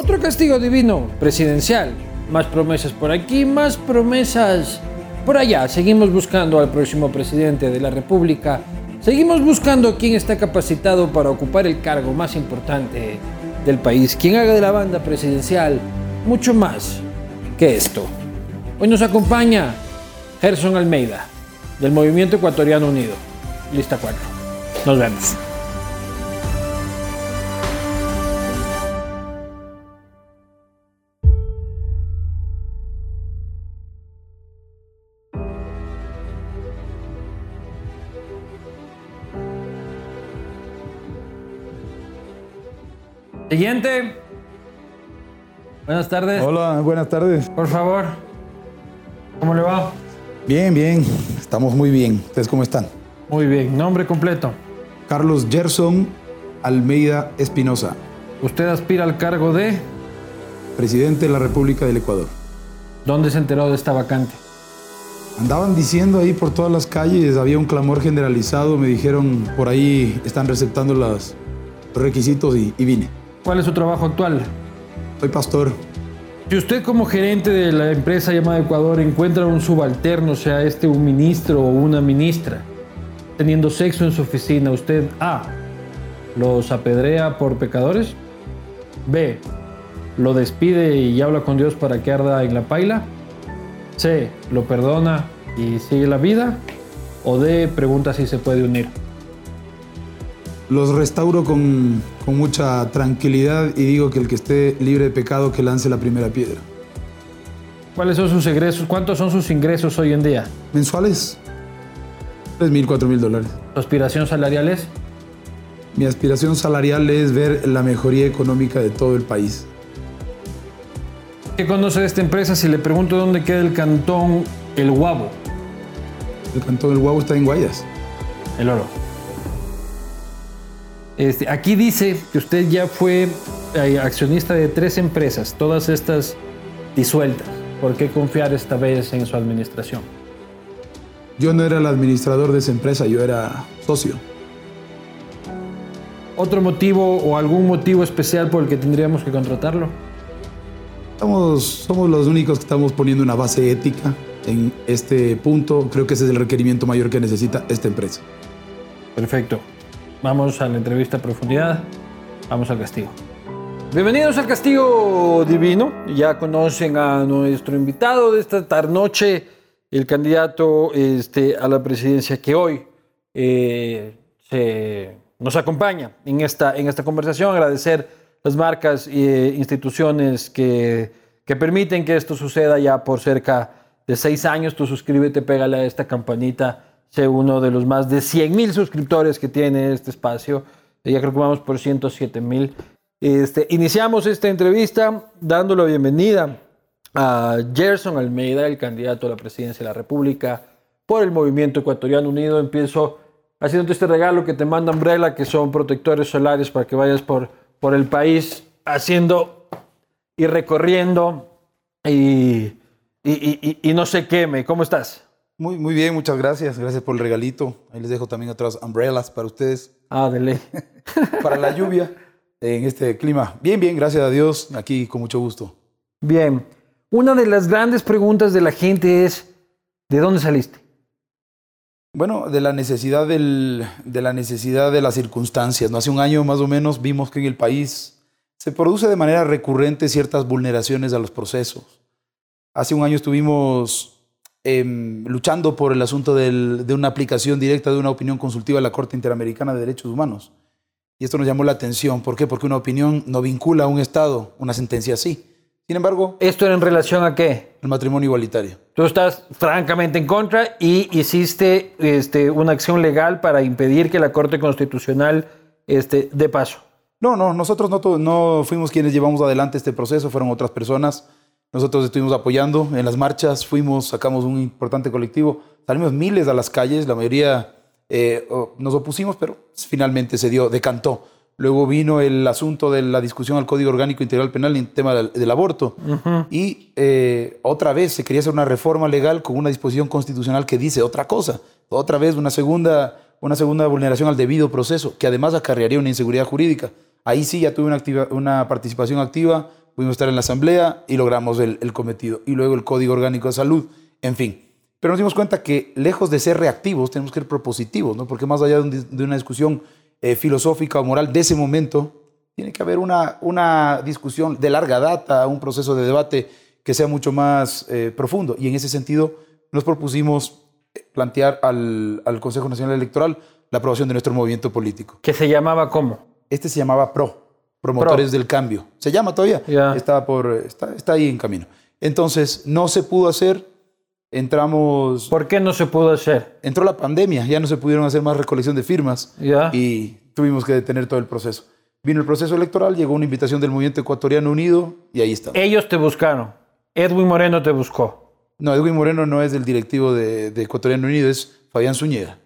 Otro castigo divino, presidencial. Más promesas por aquí, más promesas por allá. Seguimos buscando al próximo presidente de la República. Seguimos buscando quién está capacitado para ocupar el cargo más importante del país. Quien haga de la banda presidencial mucho más que esto. Hoy nos acompaña Gerson Almeida, del Movimiento Ecuatoriano Unido. Lista 4. Nos vemos. Siguiente. Buenas tardes. Hola, buenas tardes. Por favor. ¿Cómo le va? Bien, bien. Estamos muy bien. ¿Ustedes cómo están? Muy bien. Nombre completo. Carlos Gerson Almeida Espinosa, Usted aspira al cargo de... presidente de la República del Ecuador. ¿Dónde se enteró de esta vacante? Andaban diciendo ahí por todas las calles, había un clamor generalizado, me dijeron por ahí están receptando los requisitos y, y vine. ¿Cuál es su trabajo actual? Soy pastor. Si usted como gerente de la empresa llamada Ecuador encuentra un subalterno, sea este un ministro o una ministra, teniendo sexo en su oficina, usted A. ¿Los apedrea por pecadores? B. ¿Lo despide y habla con Dios para que arda en la paila? C. ¿Lo perdona y sigue la vida? O D. Pregunta si se puede unir. Los restauro con, con mucha tranquilidad y digo que el que esté libre de pecado que lance la primera piedra. ¿Cuáles son sus ingresos? ¿Cuántos son sus ingresos hoy en día? ¿Mensuales? 3 mil, 4 mil dólares. ¿Su aspiración salarial es? Mi aspiración salarial es ver la mejoría económica de todo el país. ¿Qué conoce de esta empresa si le pregunto dónde queda el cantón El Guabo? El cantón del Guau está en Guayas. El oro. Este, aquí dice que usted ya fue eh, accionista de tres empresas, todas estas disueltas. ¿Por qué confiar esta vez en su administración? Yo no era el administrador de esa empresa, yo era socio. ¿Otro motivo o algún motivo especial por el que tendríamos que contratarlo? Estamos, somos los únicos que estamos poniendo una base ética en este punto. Creo que ese es el requerimiento mayor que necesita esta empresa. Perfecto. Vamos a la entrevista a profundidad. Vamos al castigo. Bienvenidos al castigo divino. Ya conocen a nuestro invitado de esta tarde el candidato este, a la presidencia que hoy eh, se- nos acompaña en esta, en esta conversación. Agradecer las marcas e instituciones que, que permiten que esto suceda ya por cerca de seis años. Tú suscríbete, pégale a esta campanita sé uno de los más de 100 mil suscriptores que tiene este espacio. Eh, Ya creo que vamos por 107 mil. Este, iniciamos esta entrevista dando la bienvenida a Gerson Almeida, el candidato a la presidencia de la República por el Movimiento Ecuatoriano Unido. Empiezo haciéndote este regalo que te manda Umbrella, que son protectores solares para que vayas por, por el país haciendo y recorriendo y, y- y- y- y no se queme. ¿Cómo estás? Muy, muy bien, muchas gracias. Gracias por el regalito. Ahí les dejo también otras umbrellas para ustedes, Ah, de ley. para la lluvia en este clima. Bien, bien, gracias a Dios. Aquí con mucho gusto. Bien, una de las grandes preguntas de la gente es, ¿de dónde saliste? Bueno, de la necesidad del- de la necesidad de las circunstancias. ¿no? Hace un año más o menos vimos que en el país se produce de manera recurrente ciertas vulneraciones a los procesos. Hace un año estuvimos em, luchando por el asunto del- de una aplicación directa de una opinión consultiva a la Corte Interamericana de Derechos Humanos. Y esto nos llamó la atención. ¿Por qué? Porque una opinión no vincula a un Estado una sentencia así. Sin embargo, ¿Esto era en relación a qué? el matrimonio igualitario. Tú estás francamente en contra y hiciste este, una acción legal para impedir que la Corte Constitucional este, dé paso. No, no, nosotros no, no fuimos quienes llevamos adelante este proceso, fueron otras personas. Nosotros estuvimos apoyando en las marchas, fuimos, sacamos un importante colectivo, salimos miles a las calles, la mayoría eh, nos opusimos, pero finalmente se dio, decantó. Luego vino el asunto de la discusión al Código Orgánico Integral Penal en tema del, del aborto. Y eh, otra vez se quería hacer una reforma legal con una disposición constitucional que dice otra cosa. Otra vez una segunda, una segunda vulneración al debido proceso, que además acarrearía una inseguridad jurídica. Ahí sí ya tuve una, activa- una participación activa pudimos estar en la asamblea y logramos el, el cometido. Y luego el Código Orgánico de Salud, en fin. Pero nos dimos cuenta que lejos de ser reactivos, tenemos que ser propositivos, ¿no? porque más allá de, un- de una discusión eh, filosófica o moral de ese momento, tiene que haber una, una discusión de larga data, un proceso de debate que sea mucho más eh, profundo. Y en ese sentido nos propusimos plantear al, al Consejo Nacional Electoral la aprobación de nuestro movimiento político. Que se llamaba ¿cómo? Este se llamaba PRO, Promotores del Cambio. ¿Se llama todavía? Ya. Está, por, está, está ahí en camino. Entonces, no se pudo hacer. Entramos. ¿Por qué no se pudo hacer? Entró la pandemia, ya no se pudieron hacer más recolección de firmas Ya. y tuvimos que detener todo el proceso. Vino el proceso electoral, llegó una invitación del Movimiento Ecuatoriano Unido y ahí está. Ellos te buscaron. Edwin Moreno te buscó. No, Edwin Moreno no es del directivo de, de Ecuatoriano Unido, es Fabián Zúñiga.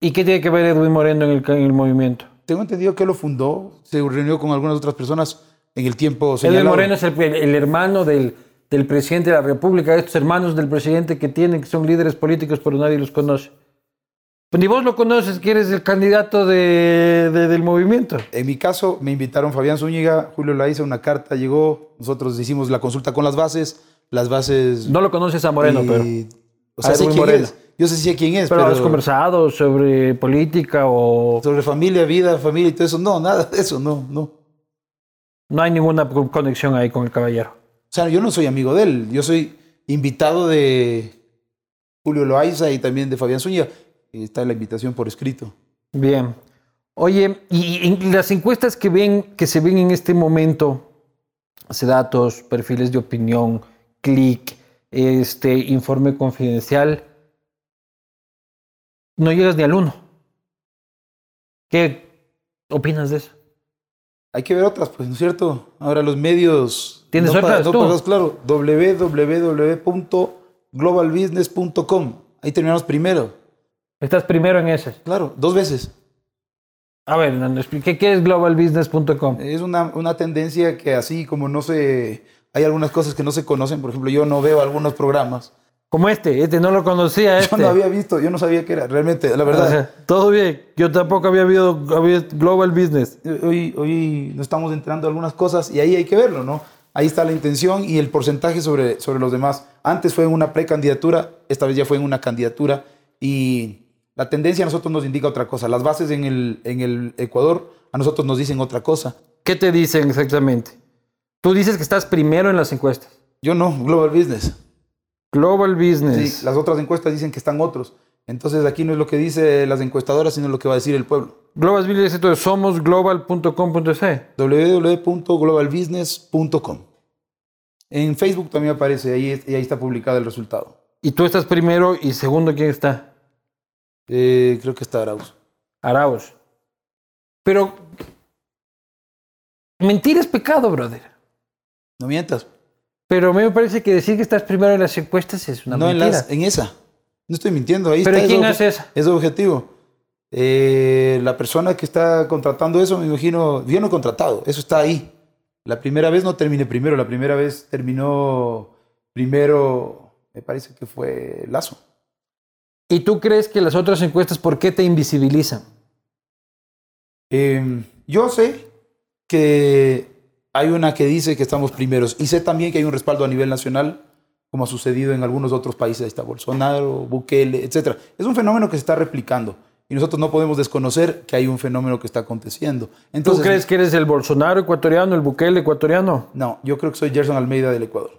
¿Y qué tiene que ver Edwin Moreno en el, en el movimiento? Tengo entendido que lo fundó, se reunió con algunas otras personas en el tiempo Edwin señalado. Moreno es el, el hermano del, del presidente de la República, estos hermanos del presidente que tienen, que son líderes políticos, pero nadie los conoce. Pues ni vos lo conoces, que eres el candidato de- de- del movimiento. En mi caso, me invitaron Fabián Zúñiga, Julio Laiza, una carta llegó, nosotros hicimos la consulta con las bases, las bases... No lo conoces a Moreno, y- pero, O sea, sé quién Moreno. es. Yo sé quién es, pero pero... has conversado sobre política o Sobre familia, vida, familia y todo eso. No, nada de eso, no, no. O no hay ninguna co- conexión ahí con el caballero. sea, yo no soy amigo de él. Yo soy invitado de Julio Loaiza y también de Fabián Zúñiga. Está la invitación por escrito. Bien. Oye, y las encuestas que ven, que se ven en este momento, hace datos, perfiles de opinión, clic, este informe confidencial, no llegas ni al uno. ¿Qué opinas de eso? Hay que ver otras, pues, ¿no es cierto? Ahora los medios... ¿Tienes no otras no tú? pagados, claro. www.globalbusiness.com. Ahí terminamos primero. Estás primero en ese. Claro, dos veces. A ver, ¿qué es globalbusiness.com? Es una, una tendencia que así como no se... Hay algunas cosas que no se conocen. Por ejemplo, yo no veo algunos programas. Como este, este no lo conocía. Este. Yo no había visto, yo no sabía qué era. Realmente, la verdad. Ajá, Todo bien. Yo tampoco había había Global Business. Hoy, hoy nos estamos entrando a algunas cosas y ahí hay que verlo, ¿no? Ahí está la intención y el porcentaje sobre, sobre los demás. Antes fue en una precandidatura, esta vez ya fue en una candidatura y la tendencia a nosotros nos indica otra cosa. Las bases en el, en el Ecuador a nosotros nos dicen otra cosa. ¿Qué te dicen exactamente? Tú dices que estás primero en las encuestas. Yo no, Global Business. Global Business. Sí, las otras encuestas dicen que están otros. Entonces aquí no es lo que dice las encuestadoras, sino lo que va a decir el pueblo. Global Business esto es somosglobal.com.es. www.globalbusiness.com. En Facebook también aparece, ahí, y ahí está publicado el resultado. Y tú estás primero y segundo, ¿quién está? Eh, creo que está Arauz. Arauz. Pero mentir es pecado, brother. No mientas. Pero a mí me parece que decir que estás primero en las encuestas es una no en, mentira. las, en esa. No estoy mintiendo. Ahí ¿Pero está. quién es hace esa? Es objetivo. Eh, la persona que está contratando eso, me imagino, yo no contratado, eso está ahí. La primera vez no terminé primero, la primera vez terminó primero, me parece que fue Lazo. ¿Y tú crees que las otras encuestas por qué te invisibilizan? Eh, yo sé que hay una que dice que estamos primeros y sé también que hay un respaldo a nivel nacional, como ha sucedido en algunos otros países, ahí está Bolsonaro, Bukele, etc. Es un fenómeno que se está replicando y nosotros no podemos desconocer que hay un fenómeno que está aconteciendo. Entonces, ¿Tú crees que eres el Bolsonaro ecuatoriano, el Bukele ecuatoriano? No, yo creo que soy Gerson Almeida del Ecuador.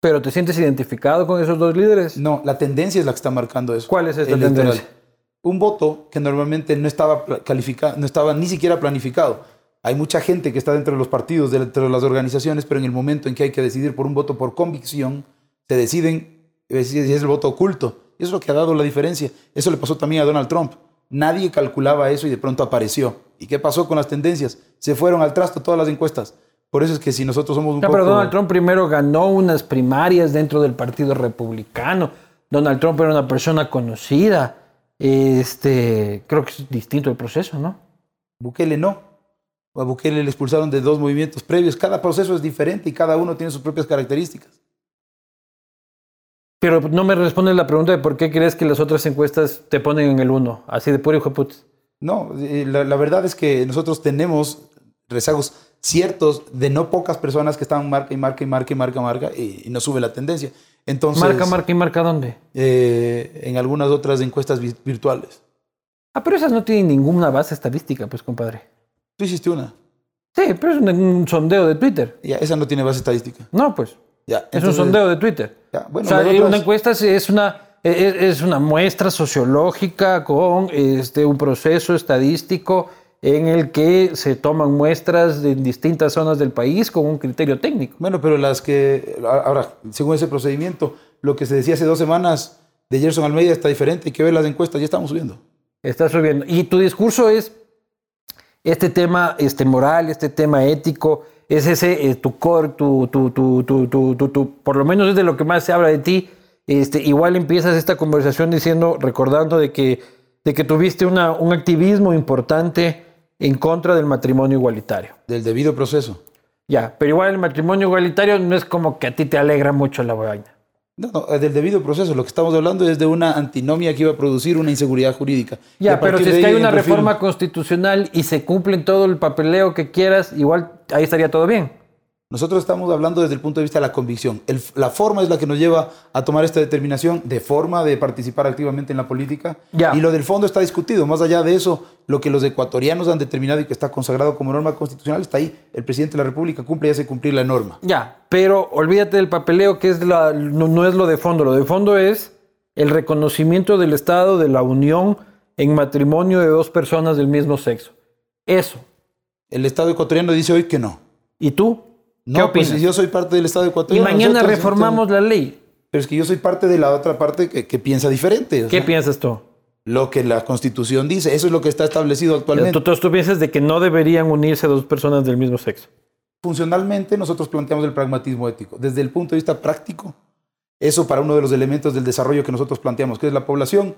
¿Pero te sientes identificado con esos dos líderes? No, la tendencia es la que está marcando eso. ¿Cuál es esta Electoral. tendencia? Un voto que normalmente no estaba calificado, no estaba ni siquiera planificado. Hay mucha gente que está dentro de los partidos, dentro de las organizaciones, pero en el momento en que hay que decidir por un voto por convicción, se deciden si es el voto oculto. Eso es lo que ha dado la diferencia. Eso le pasó también a Donald Trump. Nadie calculaba eso y de pronto apareció. ¿Y qué pasó con las tendencias? Se fueron al trasto todas las encuestas. Por eso es que si nosotros somos un No, poco... pero Donald Trump primero ganó unas primarias dentro del Partido Republicano. Donald Trump era una persona conocida. Este, creo que es distinto el proceso, ¿no? Bukele no. A Bukele le expulsaron de dos movimientos previos. Cada proceso es diferente y cada uno tiene sus propias características. Pero no me respondes la pregunta de por qué crees que las otras encuestas te ponen en el uno, así de puro hijo de. No, eh, la, la verdad es que nosotros tenemos rezagos ciertos de no pocas personas que estaban marca y marca y marca y marca, marca y, y no sube la tendencia. Entonces, Marca, marca y marca dónde. eh, en algunas otras encuestas vi- virtuales. Ah, pero esas no tienen ninguna base estadística, pues, compadre. Tú hiciste una. Sí, pero es un, un sondeo de Twitter. Ya, esa no tiene base estadística. No, pues. Ya, Es un sondeo de Twitter. Ya, bueno, o sea, una encuesta es una, es, es una muestra sociológica con este, un proceso estadístico en el que se toman muestras de distintas zonas del país con un criterio técnico. Bueno, pero las que, ahora, según ese procedimiento, lo que se decía hace dos semanas de Gerson Almeida está diferente. Hay que ver las encuestas, ya estamos subiendo. Está subiendo. Y tu discurso es este tema este, moral, este tema ético, es ese eh, tu core, tu, tu, tu, tu, tu, tu- tu- por lo menos es de lo que más se habla de ti. Este, igual empiezas esta conversación diciendo, recordando de que, de que tuviste una, un activismo importante en contra del matrimonio igualitario. Del debido proceso. Ya, pero igual el matrimonio igualitario no es como que a ti te alegra mucho la vaina. No, no, del debido proceso. Lo que estamos hablando es de una antinomia que iba a producir una inseguridad jurídica. Ya, pero si es que hay una reforma constitucional y se cumple todo el papeleo que quieras, igual ahí estaría todo bien. Nosotros estamos hablando desde el punto de vista de la convicción. El- la forma es la que nos lleva a tomar esta determinación de forma de participar activamente en la política. Y lo del fondo está discutido. Más allá de eso, lo que los ecuatorianos han determinado y que está consagrado como norma constitucional está ahí. El presidente de la República cumple y hace cumplir la norma. Ya, pero olvídate del papeleo que es la, no, no es lo de fondo. Lo de fondo es el reconocimiento del Estado de la unión en matrimonio de dos personas del mismo sexo. Eso. El Estado ecuatoriano dice hoy que no. ¿Y tú? No, ¿Qué opinas? pues yo soy parte del Estado y ecuatoriano. mañana nosotros, reformamos la ley. Pero es que yo soy parte de la otra parte que, que piensa diferente. ¿Qué sea, piensas tú? Lo que la Constitución dice, eso es lo que está establecido actualmente. Tú, entonces tú piensas de que no deberían unirse dos personas del mismo sexo. Funcionalmente, nosotros planteamos el pragmatismo ético. Desde el punto de vista práctico, eso para uno de los elementos del desarrollo que nosotros planteamos, que es la población,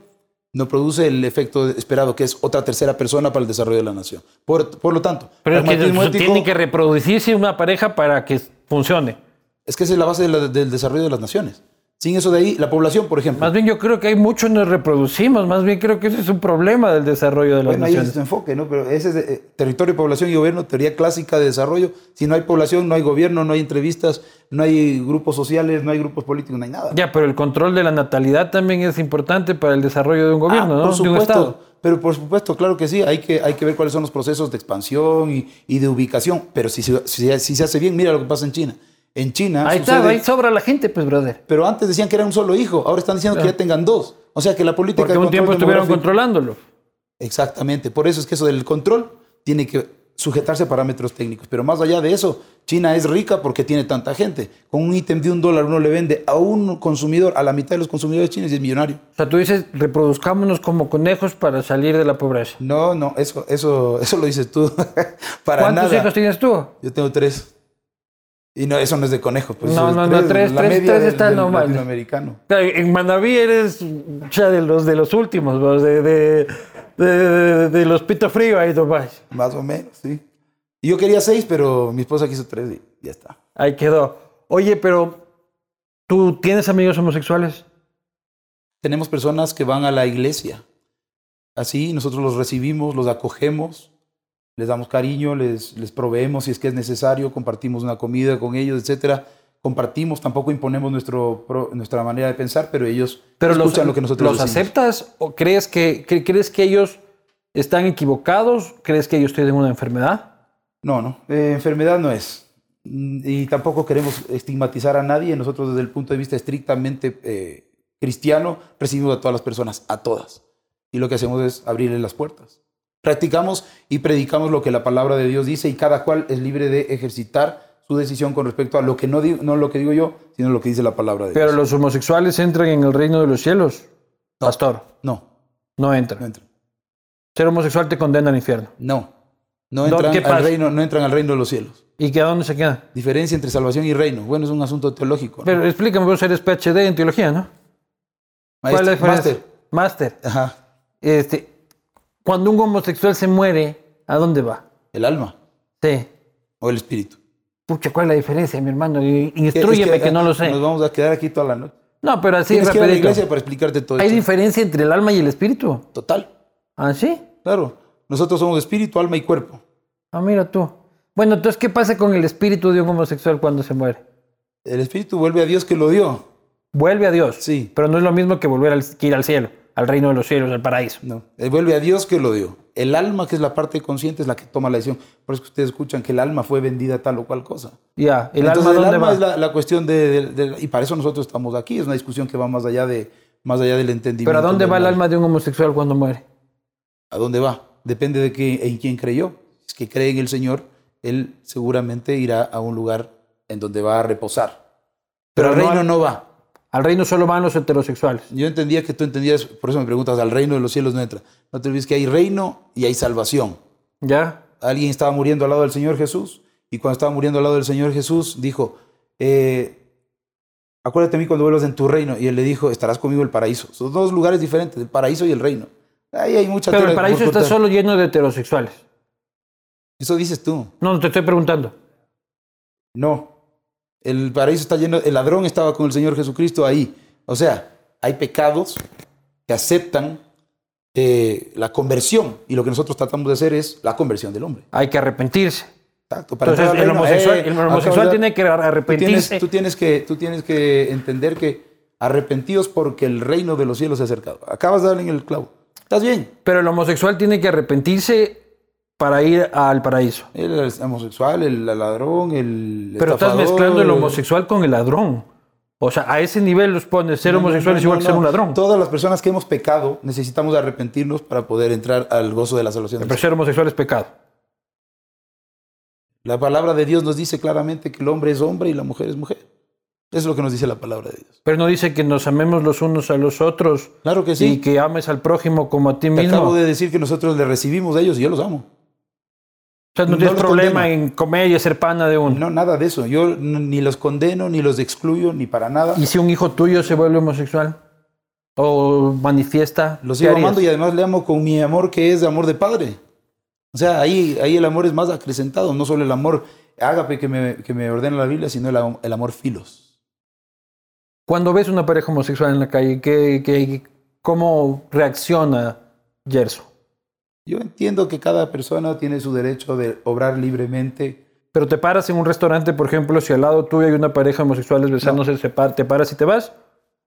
no produce el efecto esperado, que es otra tercera persona para el desarrollo de la nación. Por, por lo tanto, Pero es que ético tiene que reproducirse una pareja para que funcione. es que esa es la base de la- del desarrollo de las naciones. Sin eso de ahí, la población, por ejemplo. Más bien yo creo que hay mucho nos reproducimos, más bien creo que ese es un problema del desarrollo de las Bueno, ahí es naciones. su enfoque, ¿no? Pero ese es de- eh, territorio, población y gobierno, teoría clásica de desarrollo. Si no hay población, no hay gobierno, no hay entrevistas, no hay grupos sociales, no hay grupos políticos, no hay nada. Ya, pero el control de la natalidad también es importante para el desarrollo de un gobierno, Ah, ¿no? Por de un supuesto, Estado. pero por supuesto, claro que sí, hay que, hay que ver cuáles son los procesos de expansión y, y de ubicación, pero si, si, si se hace bien, mira lo que pasa en China. En China Ahí está, sucede- ahí sobra la gente, pues, brother. pero antes decían que era un solo hijo, ahora están diciendo que ya tengan dos. O sea que la política Porque de un tiempo estuvieron controlándolo. Exactamente, por eso es que eso del control tiene que sujetarse a parámetros técnicos. Pero más allá de eso, China es rica porque tiene tanta gente. Con un ítem de un dólar uno le vende a un consumidor, a la mitad de los consumidores chinos y es millonario. O sea, tú dices, reproduzcámonos como conejos para salir de la pobreza. No, no, eso, eso, eso lo dices tú. Para ¿Cuántos nada. hijos tienes tú? Yo tengo tres. Y no, eso no es de conejo. Pues No, eso es no, no, tres, la tres, media tres del- está del normal. latinoamericano. En Manaví eres ya de los de los últimos, ¿no? de, de, de, de- de los pito frío ahí nomás. Más o menos, sí. Y yo quería seis, pero mi esposa quiso tres y ya está. Ahí quedó. Oye, pero ¿tú tienes amigos homosexuales? Tenemos personas que van a la iglesia. Así nosotros los recibimos, los acogemos, les damos cariño, les, les proveemos si es que es necesario, compartimos una comida con ellos, etcétera. Compartimos, tampoco imponemos nuestro, pro- nuestra manera de pensar, pero ellos Pero los, escuchan lo que nosotros ¿Los decimos. aceptas o crees que, cre- crees que ellos están equivocados? ¿Crees que ellos tienen una enfermedad? No, no. eh, enfermedad no es. Mm, Y tampoco queremos estigmatizar a nadie. Nosotros desde el punto de vista estrictamente eh, cristiano recibimos a todas las personas, a todas. Y lo que hacemos es abrirles las puertas. Practicamos y predicamos lo que la palabra de Dios dice y cada cual es libre de ejercitar su decisión con respecto a lo que no digo, no lo que digo yo, sino lo que dice la palabra de Pero Dios. los homosexuales entran en el reino de los cielos. Pastor, No, no no entran. entran. Ser homosexual te condena al infierno. No. No entran, ¿qué al reino, no entran al reino de los cielos. ¿Y que a dónde se quedan? Diferencia entre salvación y reino. Bueno, es un asunto teológico. ¿no? Pero explícame, vos eres PhD en teología, ¿no? ¿Cuál es la Maestro- diferencia? máster. Máster. Ajá. Este, cuando un homosexual se muere, ¿a dónde va? El alma Sí. o el espíritu. Pucha, ¿cuál es la diferencia, mi hermano? Es Instrúyeme que, no lo sé. Nos vamos a quedar aquí toda la noche. No, pero así Tienes que ir a la iglesia para explicarte todo ¿Hay esto. diferencia entre el alma y el espíritu? Total, ¿Ah, sí? claro. Nosotros somos espíritu, alma y cuerpo. Ah, mira tú. Bueno, entonces, ¿qué pasa con el espíritu de un homosexual cuando se muere? El espíritu vuelve a Dios que lo dio. Vuelve a Dios. Sí. Pero no es lo mismo que volver al, que ir al cielo, al reino de los cielos, al paraíso. No, él vuelve a Dios que lo dio. El alma, que es la parte consciente, es la que toma la decisión. Por eso que ustedes escuchan que el alma fue vendida a tal o cual cosa. Ya, el Entonces, alma el dónde alma va? es la, la cuestión de, de- de- Y para eso nosotros estamos aquí. Es una discusión que va más allá, de, más allá del entendimiento. Pero ¿a dónde va el alma de un homosexual cuando muere? ¿A dónde va? Depende de qué, en quién creyó. Si es que cree en el Señor, él seguramente irá a un lugar en donde va a reposar. Pero, Pero al no reino no va. Al reino solo van los heterosexuales. Yo entendía que tú entendías, por eso me preguntas, al reino de los cielos no entra. No te olvides que hay reino y hay salvación. ¿Ya? Alguien estaba muriendo al lado del Señor Jesús y cuando estaba muriendo al lado del Señor Jesús dijo, eh, acuérdate de mí cuando vuelvas en tu reino. Y él le dijo, estarás conmigo en el paraíso. Son dos lugares diferentes, el paraíso y el reino. Ahí hay mucha Pero el paraíso está solo lleno de heterosexuales. Eso dices tú. No, no te estoy preguntando. No. El paraíso está lleno, el ladrón estaba con el Señor Jesucristo ahí. O sea, hay pecados que aceptan eh, la conversión y lo que nosotros tratamos de hacer es la conversión del hombre. Hay que arrepentirse. Exacto. Para Entonces, entrar al el reino, homosexual, eh, el homosexual tiene que tú tienes, arrepentirse. tú tienes que, tú tienes que entender que arrepentidos porque el reino de los cielos se ha acercado. Acabas de darle en el clavo. ¿Estás bien? Pero el homosexual tiene que arrepentirse para ir al paraíso. El homosexual, el ladrón, el Pero estás mezclando el homosexual con el ladrón. O sea, a ese nivel los pones. Ser No, no, homosexual no, es igual que ser un ladrón. Todas las personas que hemos pecado necesitamos arrepentirnos para poder entrar al gozo de la salvación. Pero ser homosexual es pecado. La palabra de Dios nos dice claramente que el hombre es hombre y la mujer es mujer. Eso es lo que nos dice la palabra de Dios. Pero no dice que nos amemos los unos a los otros Claro que y sí. que ames al prójimo como a ti Te mismo. acabo de decir que nosotros le recibimos de ellos y yo los amo. O sea, no, no tienes problema condeno. en comer y ser pana de uno. No, nada de eso. Yo ni los condeno, ni los excluyo, ni para nada. ¿Y si un hijo tuyo se vuelve homosexual? ¿O manifiesta? ¿qué sigo amando y además le amo con mi amor que es amor de padre. O sea, ahí, ahí el amor es más acrecentado, no solo el amor ágape que me, que me ordena la Biblia, sino el, am- el amor filos. Cuando ves una pareja homosexual en la calle, ¿qué, qué- cómo reacciona Gerso? Yo entiendo que cada persona tiene su derecho de obrar libremente. Pero te paras en un restaurante, por ejemplo, si al lado tuyo hay una pareja homosexual besándose, se par- ¿te paras y te vas?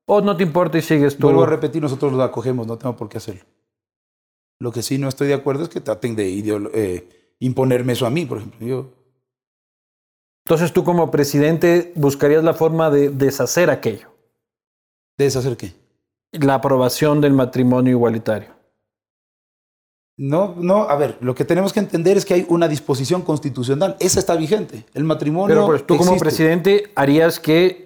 ¿O no te importa y sigues tú? Vuelvo a repetir, nosotros los acogemos, no tengo por qué hacerlo. Lo que sí no estoy de acuerdo es que traten de eh, imponerme eso a mí, por ejemplo. Yo, Entonces tú como presidente buscarías la forma de deshacer aquello, ¿Deshacer qué? la aprobación del matrimonio igualitario. No, no, a ver, lo que tenemos que entender es que hay una disposición constitucional. Esa está vigente. El matrimonio. Pero pues, tú como presidente harías que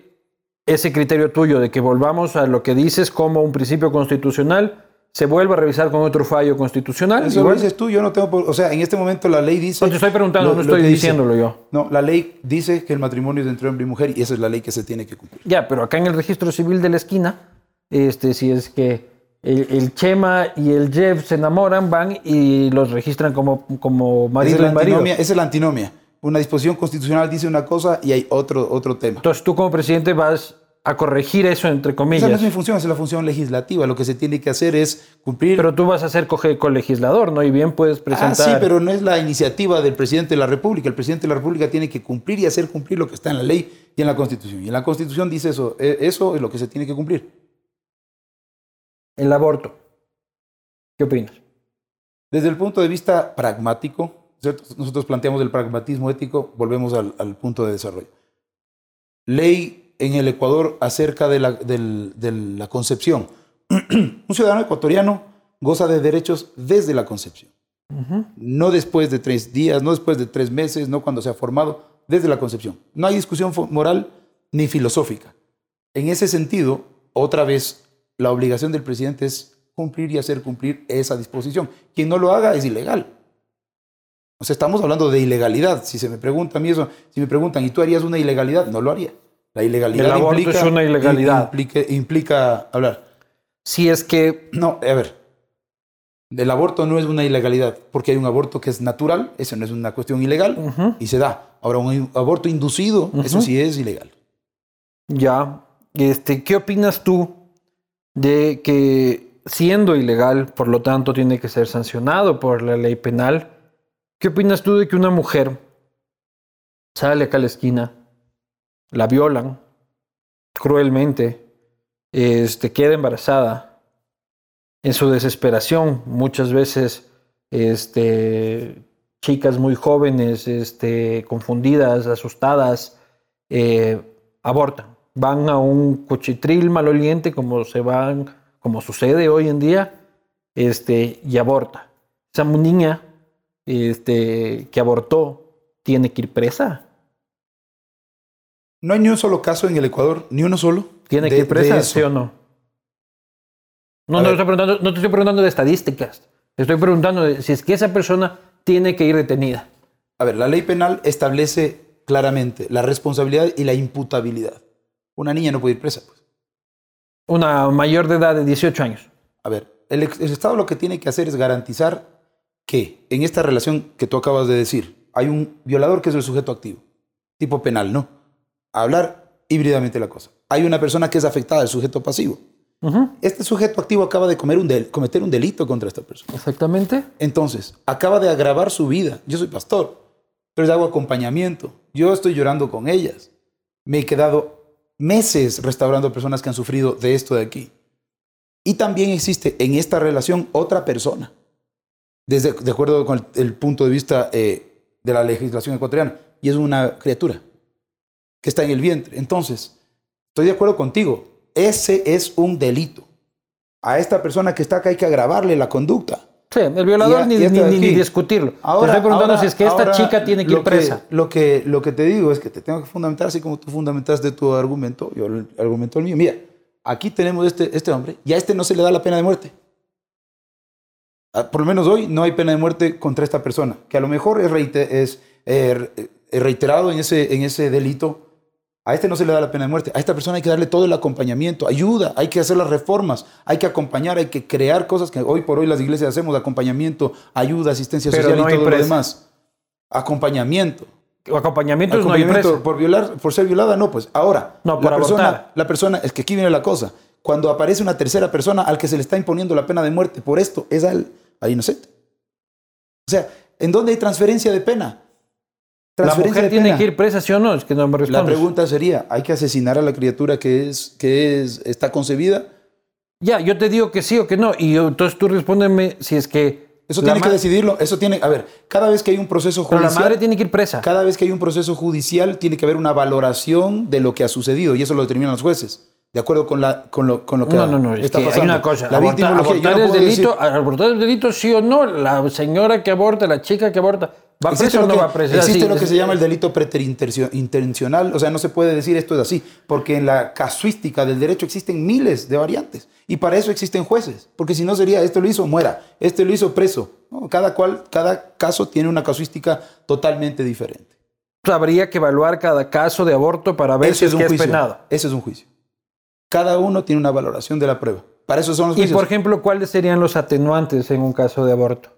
ese criterio tuyo de que volvamos a lo que dices como un principio constitucional se vuelva a revisar con otro fallo constitucional. Eso igual. lo dices tú, yo no tengo O sea, en este momento la ley dice. No te estoy preguntando, lo- no estoy dice. diciéndolo yo. No, la ley dice que el matrimonio es entre hombre y mujer y esa es la ley que se tiene que cumplir. Ya, pero acá en el registro civil de la esquina, este, si es que el, el Chema y el Jeff se enamoran, van y los registran como, como Esa es, marido la y marido. antinomia, esa es la antinomia. Una disposición constitucional dice una cosa y hay otro, otro tema. Entonces tú como presidente vas a corregir eso, entre Esa comillas. no es mi función, esa es la función legislativa. Lo que se tiene que hacer es cumplir. Pero tú vas a ser colegislador, ¿no? Y bien puedes presentar... Ah, sí, pero no es la iniciativa del presidente de la República. El presidente de la República tiene que cumplir y hacer cumplir lo que está en la ley y en la Constitución. Y en la Constitución dice eso. Eh, Eso es lo que se tiene que cumplir. El aborto. ¿Qué opinas? Desde el punto de vista pragmático, nosotros planteamos el pragmatismo ético, volvemos al, al punto de desarrollo. Ley en el Ecuador acerca de la, del- de la concepción. Un ciudadano ecuatoriano goza de derechos desde la concepción. No después de tres días, no después de tres meses, no cuando se ha formado, desde la concepción. No hay discusión moral ni filosófica. En ese sentido, otra vez, la obligación del presidente es cumplir y hacer cumplir esa disposición. Quien no lo haga es ilegal. O sea, estamos hablando de ilegalidad. Si se me pregunta a mí eso, si me preguntan, ¿y tú harías una ilegalidad? No lo haría. La ilegalidad El aborto implica, es una ilegalidad. Implica, implica hablar. Si es que... No, a ver. El aborto no es una ilegalidad, porque hay un aborto que es natural, eso no es una cuestión ilegal, y se da. Ahora, un aborto inducido, eso sí es ilegal. Ya, este, ¿qué opinas tú de que siendo ilegal, por lo tanto tiene que ser sancionado por la ley penal? ¿Qué opinas tú de que una mujer sale acá a la esquina, la violan cruelmente, este, queda embarazada. En su desesperación, muchas veces este, chicas muy jóvenes, este, confundidas, asustadas, eh, abortan. Van a un cuchitril maloliente como se van, como sucede hoy en día, este, y aborta. Esa niña este, que abortó tiene que ir presa. No hay ni un solo caso en el Ecuador, ni uno solo. ¿Tiene que ir presa, sí o no? No, no, estoy preguntando, no te estoy preguntando de estadísticas. Estoy preguntando si es que esa persona tiene que ir detenida. A ver, la ley penal establece claramente la responsabilidad y la imputabilidad. Una niña no puede ir presa. Pues. Una mayor de edad de 18 años. A ver, el, el Estado lo que tiene que hacer es garantizar que en esta relación que tú acabas de decir, hay un violador que es el sujeto activo, tipo penal, ¿no? hablar híbridamente la cosa. Hay una persona que es afectada, el sujeto pasivo. Este sujeto activo acaba de cometer un delito contra esta persona. Exactamente. Entonces, acaba de agravar su vida. Yo soy pastor, pero les hago acompañamiento. Yo estoy llorando con ellas. Me he quedado meses restaurando personas que han sufrido de esto de aquí. Y también existe en esta relación otra persona, desde, de acuerdo con el, punto de vista eh, de la legislación ecuatoriana, y es una criatura que está en el vientre. Entonces, estoy de acuerdo contigo, ese es un delito. A esta persona que está acá hay que agravarle la conducta. Sí, el violador ni, ni, discutirlo. Ahora, estoy preguntando si es que esta chica tiene que ir presa. lo, que, lo que te digo es que te tengo que fundamentar así como tú fundamentaste tu argumento, yo el argumento el mío. Mira, aquí tenemos este, este hombre y a este no se le da la pena de muerte. Ah, por lo menos hoy no hay pena de muerte contra esta persona, que a lo mejor es, es eh, reiterado en ese, en ese delito a este no se le da la pena de muerte. A esta persona hay que darle todo el acompañamiento, ayuda, hay que hacer las reformas, hay que acompañar, hay que crear cosas que hoy por hoy las iglesias hacemos, acompañamiento, ayuda, asistencia social y todo lo demás. Acompañamiento. Acompañamiento, no hay por violar, por ser violada, no, pues. Ahora, no, la persona, la persona, es que aquí viene la cosa. Cuando aparece una tercera persona al que se le está imponiendo la pena de muerte por esto, es al, al inocente. O sea, ¿en dónde hay transferencia de pena? ¿La mujer tiene que ir presa, sí o no? Es que no me La pregunta sería, ¿hay que asesinar a la criatura que, es, que es, está concebida? Ya, yo te digo que sí o que no. Y entonces tú respóndeme si es que... Eso tiene que decidirlo. Eso tiene... A ver, cada vez que hay un proceso judicial... Pero la madre tiene que ir presa. Cada vez que hay un proceso judicial tiene que haber una valoración de lo que ha sucedido. Y eso lo determinan los jueces. De acuerdo con, la, con, lo, con lo que no, no, no, está pasando. Hay una cosa. La abortar, abortar es delito, abortar es delito sí o no. La señora que aborta, la chica que aborta ¿Va existe no va Existe lo que se llama el delito preterintencional, o sea, no se puede decir esto es así, porque en la casuística del derecho existen miles de variantes y para eso existen jueces, porque si no sería, este lo hizo, muera, este lo hizo preso. Cada, cual, cada caso tiene una casuística totalmente diferente. Habría que evaluar cada caso de aborto para ver si es, un juicio. penado. Ese es un juicio. Cada uno tiene una valoración de la prueba. Para eso son los juicios. Y por ejemplo, ¿cuáles serían los atenuantes en un caso de aborto?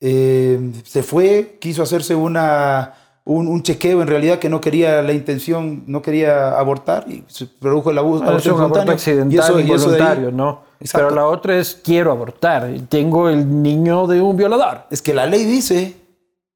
Eh, se fue, quiso hacerse una, un, chequeo en realidad que no quería la intención, no quería abortar y se produjo el abuso. es un aborto accidental y eso, involuntario, ¿no? Pero la otra es quiero abortar, tengo el niño de un violador. Es que la ley dice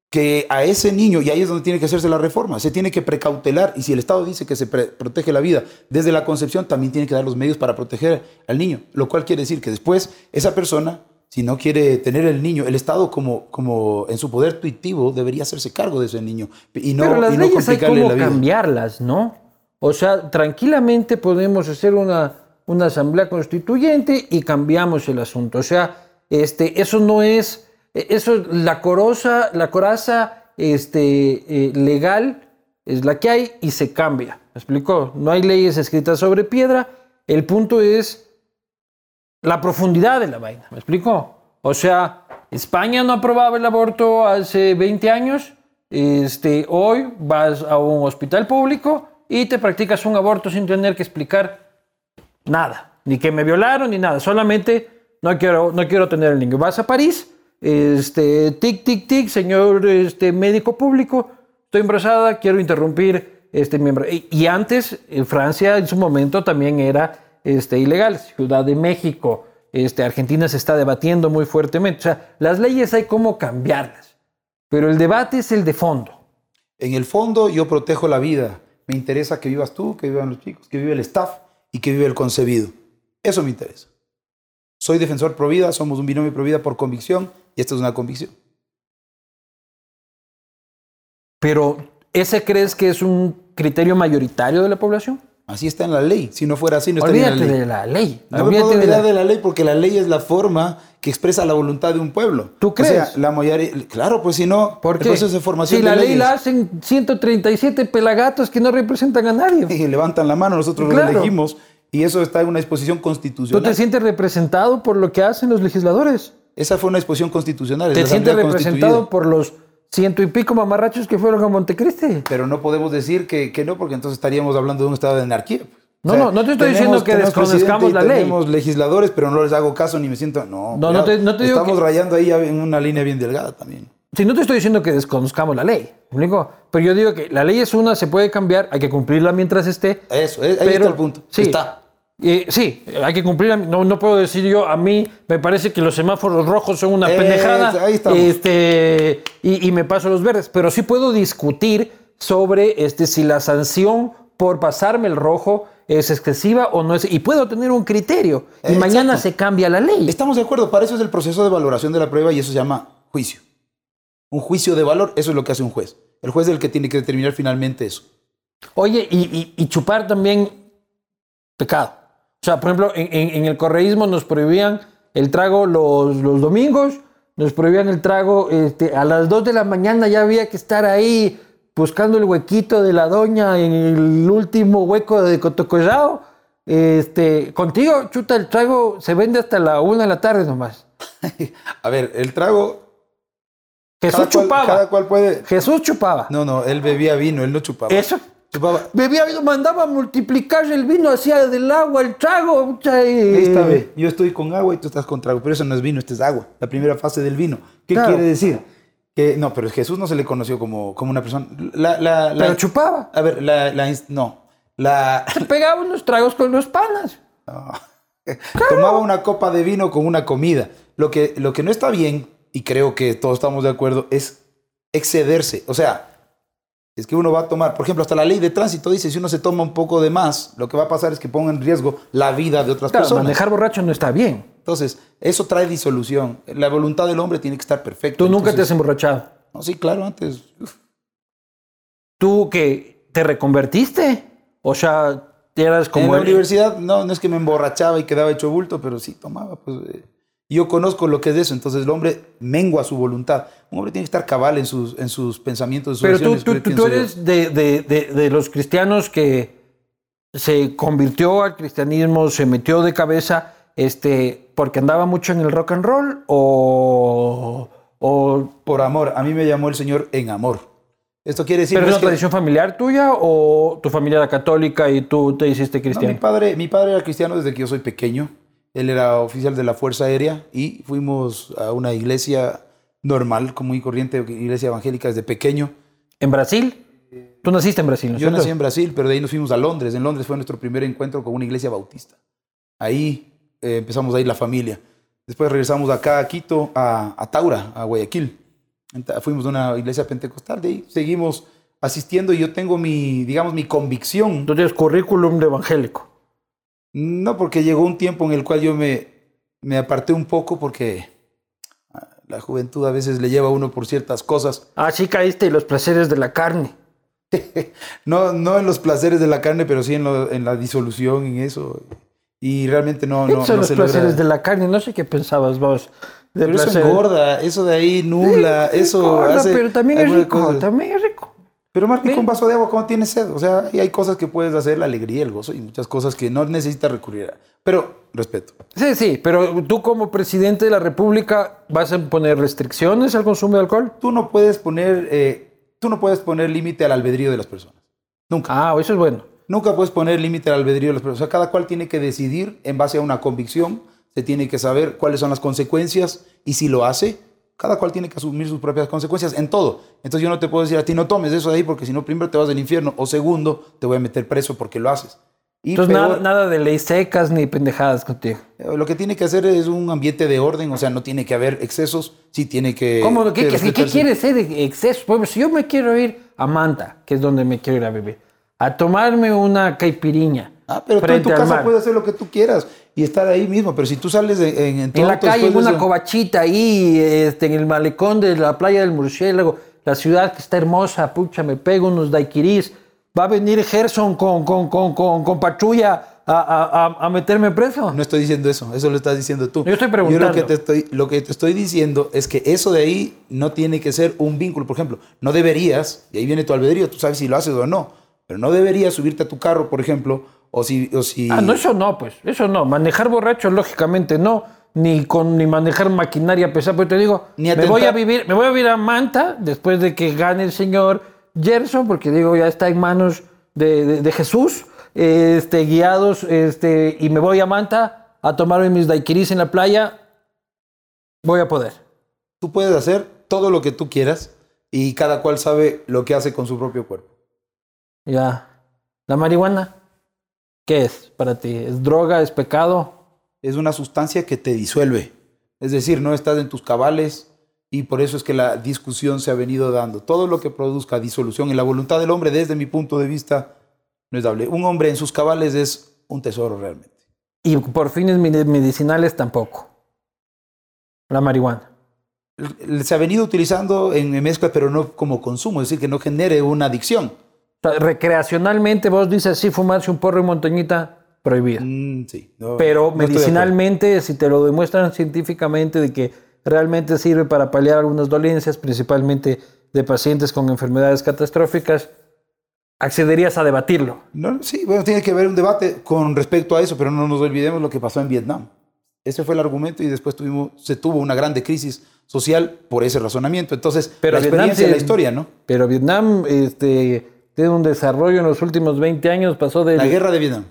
que a ese niño, y ahí es donde tiene que hacerse la reforma, se tiene que precautelar, y si el Estado dice que se protege la vida desde la concepción, también tiene que dar los medios para proteger al niño, lo cual quiere decir que después esa persona si no quiere tener el niño, el Estado como, como en su poder tuitivo debería hacerse cargo de ese niño y no, Pero las y no leyes hay cambiarlas, ¿no? O sea, tranquilamente podemos hacer una, una asamblea constituyente y cambiamos el asunto. O sea, este, eso no es, eso la corosa, la coraza este, eh, legal es la que hay y se cambia. ¿Me explicó? No hay leyes escritas sobre piedra. El punto es la profundidad de la vaina. ¿Me explico? O sea, España no aprobaba el aborto hace 20 años. Este, hoy vas a un hospital público y te practicas un aborto sin tener que explicar nada. Ni que me violaron ni nada. Solamente no quiero, no quiero tener el niño. Vas a París, este, tic, tic, tic, señor este, médico público, estoy embarazada, quiero interrumpir este miembro. Y, antes, en Francia, en su momento, también era este, ilegal. Ciudad de México, este, Argentina se está debatiendo muy fuertemente. O sea, las leyes hay cómo cambiarlas, pero el debate es el de fondo. En el fondo yo protejo la vida. Me interesa que vivas tú, que vivan los chicos, que vive el staff y que vive el concebido. Eso me interesa. Soy defensor pro vida, somos un binomio pro vida por convicción y esta es una convicción. Pero, ¿ese crees que es un criterio mayoritario de la población? Así está en la ley. Si no fuera así, no estaría en la Olvídate ley. de la ley. No me puedo de la- olvidar de la ley porque la ley es la forma que expresa la voluntad de un pueblo. ¿Tú O sea, crees? la mayoría, claro, pues si no, ¿Por el qué? proceso de formación si de la ley leyes. la hacen 137 pelagatos que no representan a nadie. Y levantan la mano, nosotros los elegimos y eso está en una disposición ¿Tú constitucional. te sientes representado por lo que hacen los legisladores? Esa fue una disposición constitucional. ¿Te sientes representado por los ciento y pico mamarrachos que fueron a Montecristi? Pero no podemos decir que, que no, porque entonces estaríamos hablando de un estado de anarquía. No, no, no te estoy diciendo que desconozcamos la ley. Tenemos legisladores, pero no les hago caso ni me siento. No, No, no te- no te digo Estamos que- rayando ahí en una línea bien delgada también. Si no te estoy diciendo que desconozcamos la ley, ¿me explico? pero yo digo que la ley es una, se puede cambiar, hay que cumplirla mientras esté. Eso, eh, ahí pero- está el punto. Sí, Está. Eh, sí, hay que cumplirla. No, no puedo decir yo, a mí me parece que los semáforos rojos son una Eh, pendejada. ahí estamos. Este, y, y me paso los verdes. Pero sí puedo discutir sobre este, si la sanción por pasarme el rojo es excesiva o no es. Y puedo tener un criterio. Y mañana se cambia la ley. Estamos de acuerdo, para eso es el proceso de valoración de la prueba y eso se llama juicio. Un juicio de valor, eso es lo que hace un juez. El juez es el que tiene que determinar finalmente eso. Oye, y, y- y chupar también pecado. O sea, por ejemplo, en, en- en el correísmo nos prohibían el trago los, los domingos, nos prohibían el trago este, a las 2 de la mañana, ya había que estar ahí buscando el huequito de la doña en el último hueco de Cotocollao. Este, contigo, chuta, el trago se vende hasta la 1 de la tarde nomás. A ver, el trago. Jesús cada cual- chupaba. cada cual puede. Jesús chupaba. No, no, él bebía vino, él no chupaba. Eso. Bebía vino, mandaba a multiplicar el vino, hacía del agua el trago. Ahí está, ve. Yo estoy con agua y tú estás con trago, pero eso no es vino, esto es agua, la primera fase del vino. ¿Qué Claro. quiere decir? Que, no, pero Jesús no se le conoció como, como una persona. La, la, la- Pero chupaba. A ver, la, la no. La, Se pegaba unos tragos con los panas. no. Tomaba una copa de vino con una comida. Lo que, lo que no está bien, y creo que todos estamos de acuerdo, es excederse. O sea, es que uno va a tomar, por ejemplo, hasta la ley de tránsito dice, si uno se toma un poco de más, lo que va a pasar es que ponga en riesgo la vida de otras Claro, personas. manejar borracho no está bien. Entonces, eso trae disolución. La voluntad del hombre tiene que estar perfecta. Tú nunca te has emborrachado. no, sí, claro, antes. uf, ¿Tú que te reconvertiste? O sea, eras en como la el- universidad, no, no es que me emborrachaba y quedaba hecho bulto, pero sí tomaba. Pues, eh, yo conozco lo que es eso. Entonces, el hombre mengua su voluntad. Un hombre tiene que estar cabal en sus, en sus pensamientos, en sus Pero tú, acciones, tú, creo, tú- pienso tú yo. eres de, de- de- de los cristianos que se convirtió al cristianismo, se metió de cabeza este, porque andaba mucho en el rock and roll o... o Por amor. A mí me llamó el Señor en amor. Esto quiere decir. ¿Pero no es una que- tradición familiar tuya o tu familia era católica y tú te hiciste No, cristiano? mi, padre, mi padre era cristiano desde que yo soy pequeño. Él era oficial de la Fuerza Aérea y fuimos a una iglesia normal, común y corriente, iglesia evangélica desde pequeño. ¿En Brasil? Tú naciste en Brasil, ¿no es Yo cierto? nací en Brasil, pero de ahí nos fuimos a Londres. En Londres fue nuestro primer encuentro con una iglesia bautista. Ahí eh, empezamos a ir la familia. Después regresamos acá a Quito, a, a Taura, a Guayaquil. Fuimos a una iglesia pentecostal, de ahí seguimos asistiendo y yo tengo mi, digamos, mi convicción. Tienes currículum de evangélico. No, porque llegó un tiempo en el cual yo me, me aparté un poco porque ah, la juventud a veces le lleva a uno por ciertas cosas. Así caíste en los placeres de la carne. No, no en los placeres de la carne, pero sí en, lo- en la disolución, en eso. Y realmente no, no, son no los se placeres logra. de la carne. No sé qué pensabas vos. De Pero eso placer. engorda, eso de ahí nubla, eso Engorda, hace pero también es rico. También es rico. Pero Martín, Sí. con un vaso de agua, ¿cómo tienes sed? O sea, y hay cosas que puedes hacer, la alegría, el gozo y muchas cosas que no necesitas recurrir a. Pero, respeto. Sí, sí, pero tú como presidente de la República vas a poner restricciones al consumo de alcohol. Tú no puedes poner, eh, tú no puedes poner límite al albedrío de las personas. Nunca. Ah, eso es bueno. Nunca puedes poner límite al albedrío de las personas. O sea, cada cual tiene que decidir en base a una convicción. Se tiene que saber cuáles son las consecuencias y si lo hace, cada cual tiene que asumir sus propias consecuencias en todo. Entonces yo no te puedo decir a ti no tomes eso de ahí porque si no, primero te vas al infierno o segundo, te voy a meter preso porque lo haces. Y Entonces peor, nada, nada de ley secas ni pendejadas contigo. eh, lo que tiene que hacer es un ambiente de orden, o sea, no tiene que haber excesos, sí tiene que... ¿Cómo? ¿Qué, que qué- qué respetarse. quiere ser exceso? Pues, si yo me quiero ir a Manta, que es donde me quiero ir a vivir, a tomarme una caipiriña. Ah, pero tú en tu casa puedes hacer lo que tú quieras y estar ahí mismo. Pero si tú sales en, en, en la calle, en una covachita ahí, este, en el malecón de la playa del Murciélago, la ciudad que está hermosa, pucha, me pego unos daiquiris. Va a venir Gerson con, con, con, con, con patrulla a, a, a, meterme preso. No estoy diciendo eso, eso lo estás diciendo tú. Yo estoy preguntando. Yo lo que, te estoy, lo que te estoy diciendo es que eso de ahí no tiene que ser un vínculo. Por ejemplo, no deberías, y ahí viene tu albedrío, tú sabes si lo haces o no, pero no deberías subirte a tu carro, por ejemplo, o si... O si... Ah, no, eso no, pues, eso no. Manejar borracho, lógicamente no. Ni, con, ni manejar maquinaria pesada, pues te digo, me voy a vivir, me voy a vivir a Manta después de que gane el señor Gerson, porque digo, ya está en manos de, de, de Jesús este, guiados, este, y me voy a Manta a tomarme mis daiquiris en la playa, voy a poder. Tú puedes hacer todo lo que tú quieras y cada cual sabe lo que hace con su propio cuerpo. Ya. ¿La marihuana? ¿Qué es para ti? ¿Es droga? ¿Es pecado? Es una sustancia que te disuelve. Es decir, no estás en tus cabales y por eso es que la discusión se ha venido dando. Todo lo que produzca disolución en la voluntad del hombre, desde mi punto de vista, no es dable. Un hombre en sus cabales es un tesoro realmente. Y por fines medicinales tampoco. La marihuana. Se ha venido utilizando en mezcla, pero no como consumo, es decir, que no genere una adicción. Recreacionalmente, vos dices, sí, fumarse un porro y montañita, prohibido. Mm, sí. pero medicinalmente, si te lo demuestran científicamente de que realmente sirve para paliar algunas dolencias, principalmente de pacientes con enfermedades catastróficas, accederías a debatirlo. No, sí, bueno, tiene que haber un debate con respecto a eso, pero no nos olvidemos lo que pasó en Vietnam. Ese fue el argumento y después tuvimos, se tuvo una grande crisis social por ese razonamiento. Entonces, pero la experiencia de la historia, ¿no? Pero Vietnam este, tiene un desarrollo en los últimos 20 años, pasó de... La guerra de Vietnam.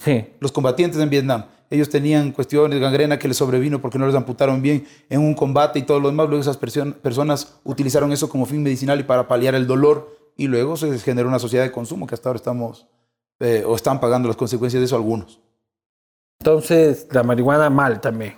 Sí. Los combatientes en Vietnam. Ellos tenían cuestiones, gangrena que les sobrevino porque no les amputaron bien en un combate y todo lo demás. Luego esas personas utilizaron eso como fin medicinal y para paliar el dolor y luego se generó una sociedad de consumo que hasta ahora estamos eh, o están pagando las consecuencias de eso algunos. Entonces, la marihuana mal también.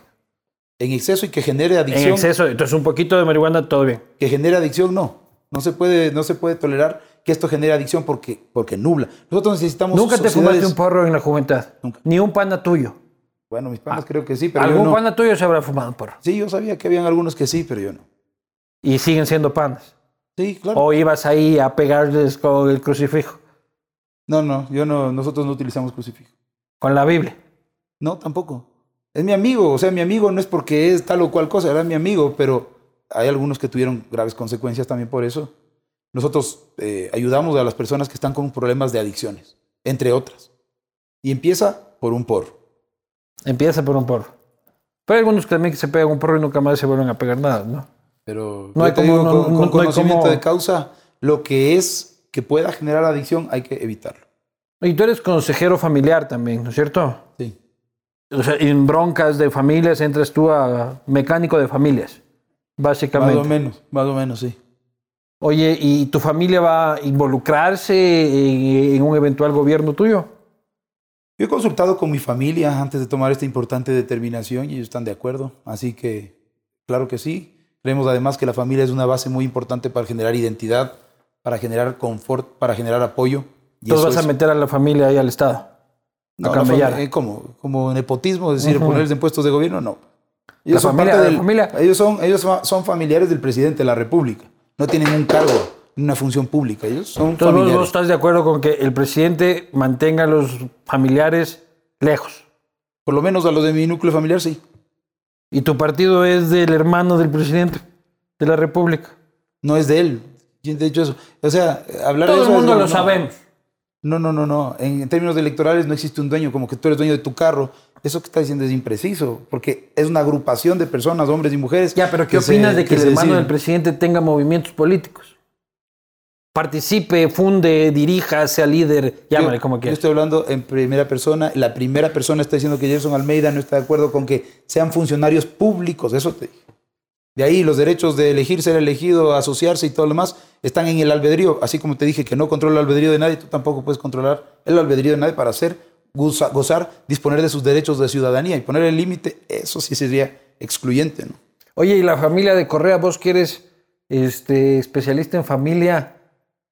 En exceso y que genere adicción. En exceso, entonces un poquito de marihuana todo bien. Que genere adicción, no. No se puede, no se puede tolerar que esto genere adicción porque, porque nubla. Nosotros necesitamos. ¿Nunca te fumaste un porro en la juventud? Nunca. Ni un pana tuyo. Bueno, mis panas ah, creo que sí, pero. ¿Algún yo no. pana tuyo se habrá fumado un porro? Sí, yo sabía que habían algunos que sí, pero yo no. Y siguen siendo panas. Sí, claro. ¿O ibas ahí a pegarles con el crucifijo? No, no, yo no, nosotros no utilizamos crucifijo. ¿Con la Biblia? No, tampoco. Es mi amigo, o sea, mi amigo no es porque es tal o cual cosa, era mi amigo, pero hay algunos que tuvieron graves consecuencias también por eso. Nosotros eh, ayudamos a las personas que están con problemas de adicciones, entre otras. Y empieza por un porro. Empieza por un porro. Pero hay algunos que también que se pegan un porro y nunca más se vuelven a pegar nada, ¿no? Pero no hay como, digo, con, con conocimiento de causa, lo que es que pueda generar adicción hay que evitarlo. Y tú eres consejero familiar también, ¿no es cierto? Sí. O sea, en broncas de familias entras tú a mecánico de familias, básicamente. Más o menos, más o menos, sí. Oye, ¿y tu familia va a involucrarse en, un eventual gobierno tuyo? Yo he consultado con mi familia antes de tomar esta importante determinación y ellos están de acuerdo. Así que, claro que sí. Creemos además que la familia es una base muy importante para generar identidad, para generar confort, para generar apoyo. Y vas a meter a la familia ahí al Estado? No, a eh, ¿cómo? Como nepotismo, es decir, ponerles en puestos de gobierno, no. Ellos son familia, parte familia. Ellos son, ellos son familiares del presidente de la República. No tienen un cargo, una función pública. Ellos son Entonces, familiares. ¿Vos estás de acuerdo con que el presidente mantenga a los familiares lejos? Por lo menos a los de mi núcleo familiar, sí. ¿Y tu partido es del hermano del presidente de la República? No es de él. De hecho, eso. O sea, hablar Todo de eso. el mundo es lo sabemos. No, no, no, no. En, en, términos electorales no existe un dueño, como que tú eres dueño de tu carro. Eso que está diciendo es impreciso, porque es una agrupación de personas, hombres y mujeres. Ya, pero ¿qué opinas se, de que, que el hermano deciden? del presidente tenga movimientos políticos? participe, funde, dirija, sea líder, llámale yo, como quieras. Yo estoy hablando en primera persona. La primera persona está diciendo que Gerson Almeida no está de acuerdo con que sean funcionarios públicos. Eso te dije. De ahí los derechos de elegir, ser elegido, asociarse y todo lo demás están en el albedrío. Así como te dije que no controla el albedrío de nadie, tú tampoco puedes controlar el albedrío de nadie para hacer, gozar, gozar disponer de sus derechos de ciudadanía y poner el límite. Eso sí sería excluyente. ¿no? Oye, y la familia de Correa, vos que eres este, especialista en familia,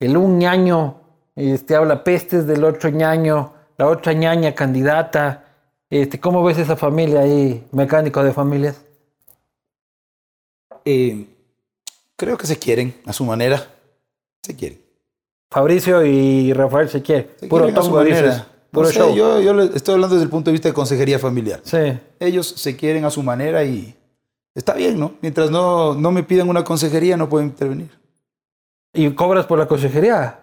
el un ñaño este, habla pestes del otro ñaño, la otra ñaña candidata. Este, ¿Cómo ves esa familia ahí, mecánico de familias? Eh, creo que se quieren a su manera. Se quieren. Fabricio y Rafael se quieren. Se Puro quieren a su tongo, dices. Manera. No Puro sé, show. yo, yo estoy hablando desde el punto de vista de consejería familiar. Sí. Ellos se quieren a su manera y está bien, ¿no? Mientras no, no me pidan una consejería, no pueden intervenir. ¿Y cobras por la consejería?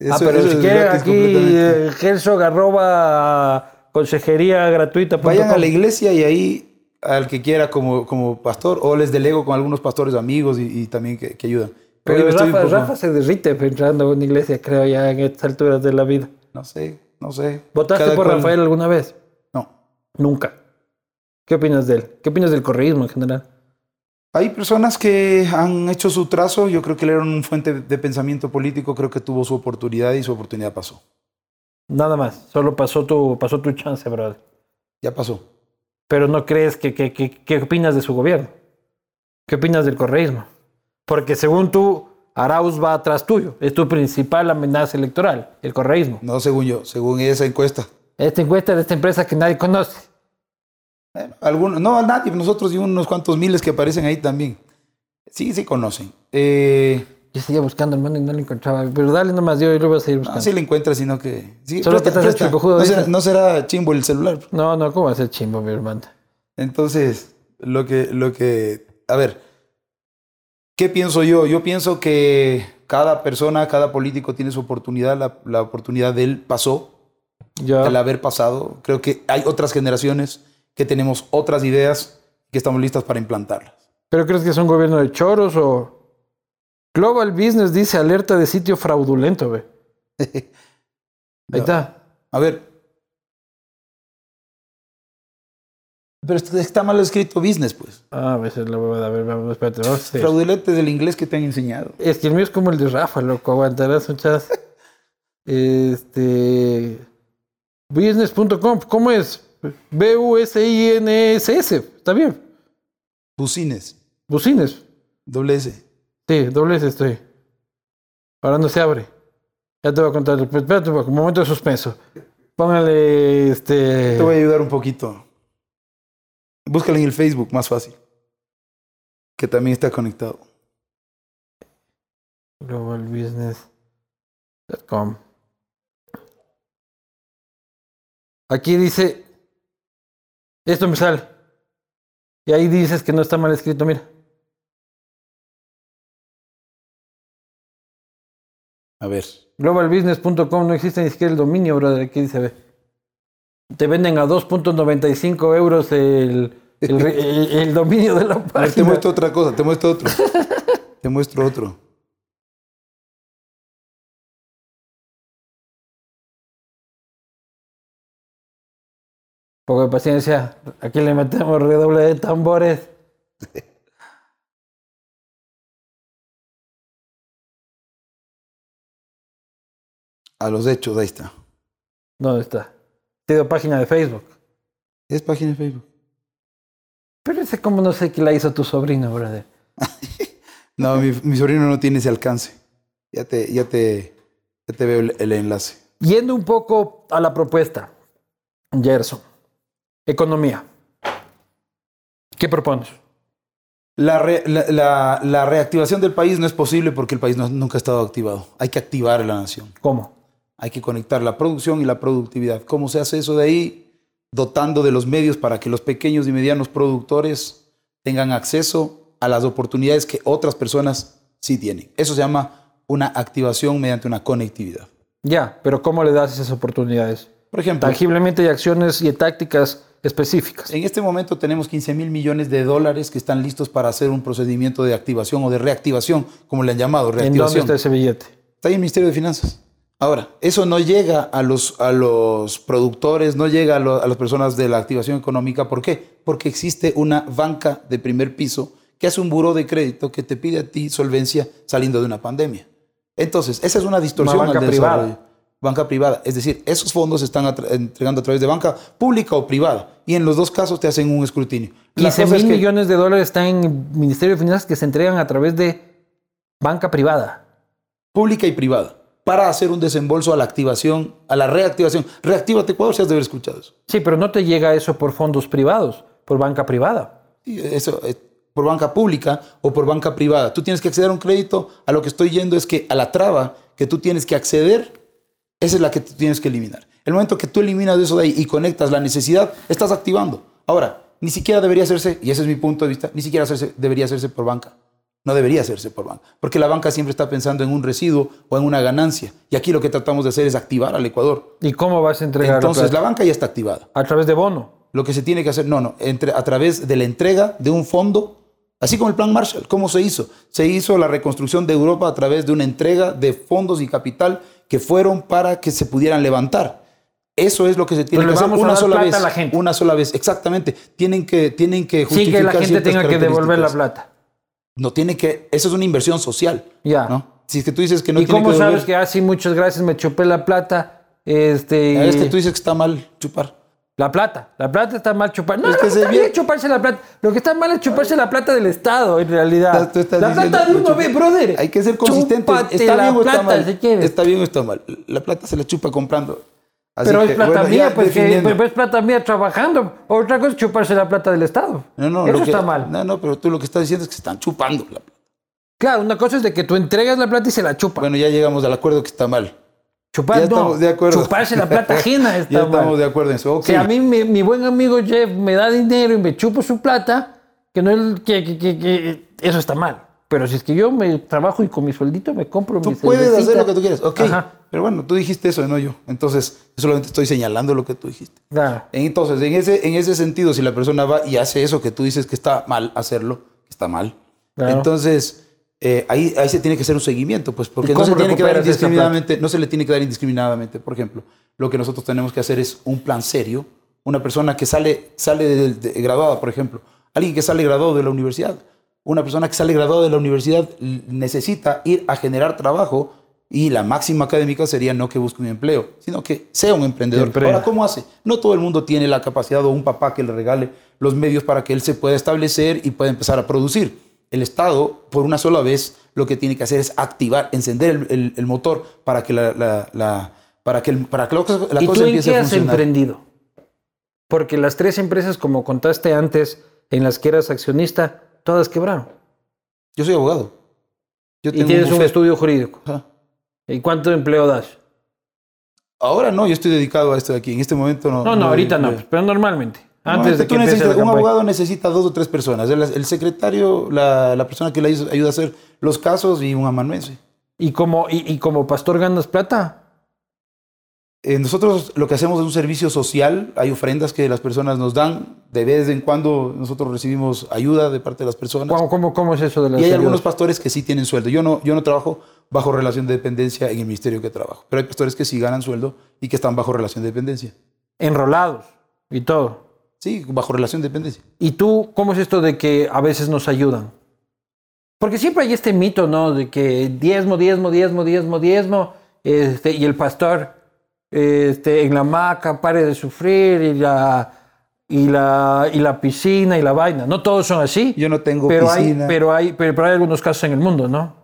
Eso- ah, pero si quieren aquí, completamente. eh, Herzog arroba consejería gratuita. Vayan a la iglesia y ahí al que quiera como, como pastor o les delego con algunos pastores amigos y, y también que, que ayudan. Pero Rafa, Rafa se derrite entrando a una iglesia, creo, ya en estas alturas de la vida. No sé, no sé. ¿Votaste por cual- Rafael alguna vez? No. Nunca. ¿Qué opinas de él? ¿Qué opinas del correísmo en general? Hay personas que han hecho su trazo. Yo creo que él era un fuente de pensamiento político. Creo que tuvo su oportunidad y su oportunidad pasó. Nada más. Solo pasó tu, pasó tu chance, brother. Ya pasó. Pero no crees que, que, que- ¿qué opinas de su gobierno? ¿Qué opinas del correísmo? Porque según tú, Arauz va atrás tuyo. Es tu principal amenaza electoral, el correísmo. No según yo, según esa encuesta. Esta encuesta de esta empresa que nadie conoce. Algunos, no, nadie, nosotros y unos cuantos miles que aparecen ahí también. Sí, sí conocen. Eh, Yo seguía buscando, hermano, y no lo encontraba. Pero dale nomás, yo, yo lo voy a seguir buscando. no, sí le encuentras, sino que... Sí, Solo que te has hecho el cojudo, no, será, no será chimbo el celular. No, no, ¿cómo va a ser chimbo, mi hermano? Entonces, lo que, lo que, a ver, ¿qué pienso yo? Yo pienso que cada persona, cada político tiene su oportunidad, la, la oportunidad de él pasó, Ya. haber pasado. Creo que hay otras generaciones que tenemos otras ideas que estamos listas para implantarlas. ¿Pero crees que es un gobierno de choros o...? Global Business dice alerta de sitio fraudulento, ve. Ahí está. A ver. Pero está mal escrito business, pues. Ah, a veces lo voy a ver, vamos, espérate, vamos a. Fraudulente del inglés que te han enseñado. Es que el mío es como el de Rafa, loco, aguantarás un chas. Este... Business.com, ¿cómo es? B-U-S-I-N-S-S, está bien. Bucines, Bucines. doble S. Sí, doble S estoy. Ahora no se abre. Ya te voy a contar. Espérate, un momento de suspenso. Póngale este. Te voy a ayudar un poquito. Búscala en el Facebook, más fácil. Que también está conectado. globalbusiness.com. Aquí dice. Esto me sale. Y ahí dices que no está mal escrito, mira. A ver. Globalbusiness.com no existe ni siquiera el dominio, brother. Aquí dice, ve. Te venden a 2.95 euros el, el, el- el dominio de la A ver, te página. muestro otra cosa, te muestro otro. te muestro otro. Poco de paciencia. Aquí le metemos redoble de tambores. A los hechos, ahí está. ¿Dónde está? Tiene página de Facebook. Es página de Facebook. Pero ese como no sé qué la hizo tu sobrino, brother. No, mi, mi sobrino no tiene ese alcance. Ya te, ya te, ya te veo el, el enlace. Yendo un poco a la propuesta, Gerson. Economía. ¿Qué propones? La, re- la, la- la reactivación del país no es posible porque el país no- nunca ha estado activado. Hay que activar a la nación. ¿Cómo? Hay que conectar la producción y la productividad. ¿Cómo se hace eso de ahí? Dotando de los medios para que los pequeños y medianos productores tengan acceso a las oportunidades que otras personas sí tienen. Eso se llama una activación mediante una conectividad. Ya, pero ¿cómo le das esas oportunidades? Por ejemplo, Tangiblemente hay acciones y tácticas específicas. en este momento tenemos 15 mil millones de dólares que están listos para hacer un procedimiento de activación o de reactivación, como le han llamado, ¿En dónde reactivación. está ese billete? Está ahí el Ministerio de Finanzas. Ahora, eso no llega a los, a los productores, no llega a, lo- a las personas de la activación económica. ¿Por qué? Porque existe una banca de primer piso que hace un buró de crédito que te pide a ti solvencia saliendo de una pandemia. Entonces, esa es una distorsión Una banca al privada. Banca privada. Es decir, esos fondos se están entregando a través de banca pública o privada. Y en los dos casos te hacen un escrutinio. La 15 cosa es mil que- millones de dólares están en el Ministerio de Finanzas que se entregan a través de banca privada. pública y privada, para hacer un desembolso a la activación, a la reactivación. Reactívate Ecuador, si has de haber escuchado eso. Sí, pero no te llega eso por fondos privados, por banca privada. Eso, eh, por banca pública o por banca privada. Tú tienes que acceder a un crédito. A lo que estoy yendo es que a la traba que tú tienes que acceder, esa es la que tú tienes que eliminar. El momento que tú eliminas eso de ahí y conectas la necesidad, estás activando. Ahora, ni siquiera debería hacerse, y ese es mi punto de vista, ni siquiera hacerse, debería hacerse por banca. No debería hacerse por banca, porque la banca siempre está pensando en un residuo o en una ganancia. Y aquí lo que tratamos de hacer es activar al Ecuador. ¿Y cómo vas a entregar? Entonces, la banca ya está activada. A través de bono. Lo que se tiene que hacer, no, no, entre, a través de la entrega de un fondo Así como el plan Marshall, ¿cómo se hizo? Se hizo la reconstrucción de Europa a través de una entrega de fondos y capital que fueron para que se pudieran levantar. Eso es lo que se tiene que hacer una sola vez. la gente. Una sola vez, exactamente. Tienen que, tienen que justificar. Sí, que la gente tenga que devolver la plata. No tiene que. Eso es una inversión social. Ya. ¿no? Si es que tú dices que no ¿Y tiene cómo que sabes que, así ah, muchas gracias, me chupé la plata? Este. Es que tú dices que está mal chupar. La plata. La plata está mal chupar. No, es que no, está bien chuparse la plata. Lo que está mal es chuparse la plata del Estado, en realidad. la plata de uno, ve, brother. Hay que ser consistente. está bien o está mal. está bien o está mal. La plata se la chupa comprando. Pero es plata mía, pues, pero es plata mía trabajando. Otra cosa es chuparse la plata del Estado. No, no, Eso está mal. No, no, pero tú lo que estás diciendo es que se están chupando la plata. Claro, una cosa es de que tú entregas la plata y se la chupa. Bueno, ya llegamos al acuerdo que está mal. Chupar, estamos de acuerdo. chuparse la plata ajena está Ya estamos de acuerdo en eso. Si a mí mi, buen amigo Jeff me da dinero y me chupo su plata, que no es que, que, que, eso está mal. Pero si es que yo me trabajo y con mi sueldito me compro Tú puedes hacer lo que tú quieras, ok. Pero bueno, tú dijiste eso, no yo. Entonces, yo solamente estoy señalando lo que tú dijiste. Entonces, en ese, en ese sentido, si la persona va y hace eso que tú dices que está mal hacerlo, está mal. Entonces, eh, ahí, ahí se tiene que hacer un seguimiento, pues, porque no se, tiene que dar indiscriminadamente, no se le tiene que dar indiscriminadamente. Por ejemplo, lo que nosotros tenemos que hacer es un plan serio. Una persona que sale, sale graduada, por ejemplo, alguien que sale graduado de la universidad, una persona que sale graduada de la universidad necesita ir a generar trabajo y la máxima académica sería no que busque un empleo, sino que sea un emprendedor. Ahora, ¿cómo hace? No todo el mundo tiene la capacidad o un papá que le regale los medios para que él se pueda establecer y pueda empezar a producir el Estado, por una sola vez, lo que tiene que hacer es activar, encender el, motor para que la, para que, para que la, cosa, ¿Y tú en qué has emprendido? Porque las tres empresas, como contaste antes, en las que eras accionista, todas quebraron. Yo soy abogado. y tienes un, estudio jurídico. ¿Y cuánto empleo das? Ahora no, yo estoy dedicado a esto de aquí. En este momento no. No, no, ahorita no, pero normalmente. Antes de que un abogado necesita dos o tres personas. El, secretario, la, persona que le ayuda a hacer los casos y un amanuense. ¿Y como, y, como pastor ganas plata? Eh, nosotros lo que hacemos es un servicio social. Hay ofrendas que las personas nos dan. De vez en cuando nosotros recibimos ayuda de parte de las personas. ¿Cómo, cómo, es eso de las Y hay algunos pastores que sí tienen sueldo. Yo no, yo no trabajo bajo relación de dependencia en el ministerio que trabajo. Pero hay pastores que sí ganan sueldo y que están bajo relación de dependencia. Enrolados y todo. Sí, bajo relación de dependencia. ¿Y tú cómo es esto de que a veces nos ayudan? Porque siempre hay este mito, ¿no? De que diezmo, diezmo, diezmo, diezmo, diezmo, este, y el pastor este, en la hamaca pare de sufrir y la, y, la, y la piscina y la vaina. No todos son así. Yo no tengo pero piscina. Hay, pero, hay, pero, hay algunos casos en el mundo, ¿no?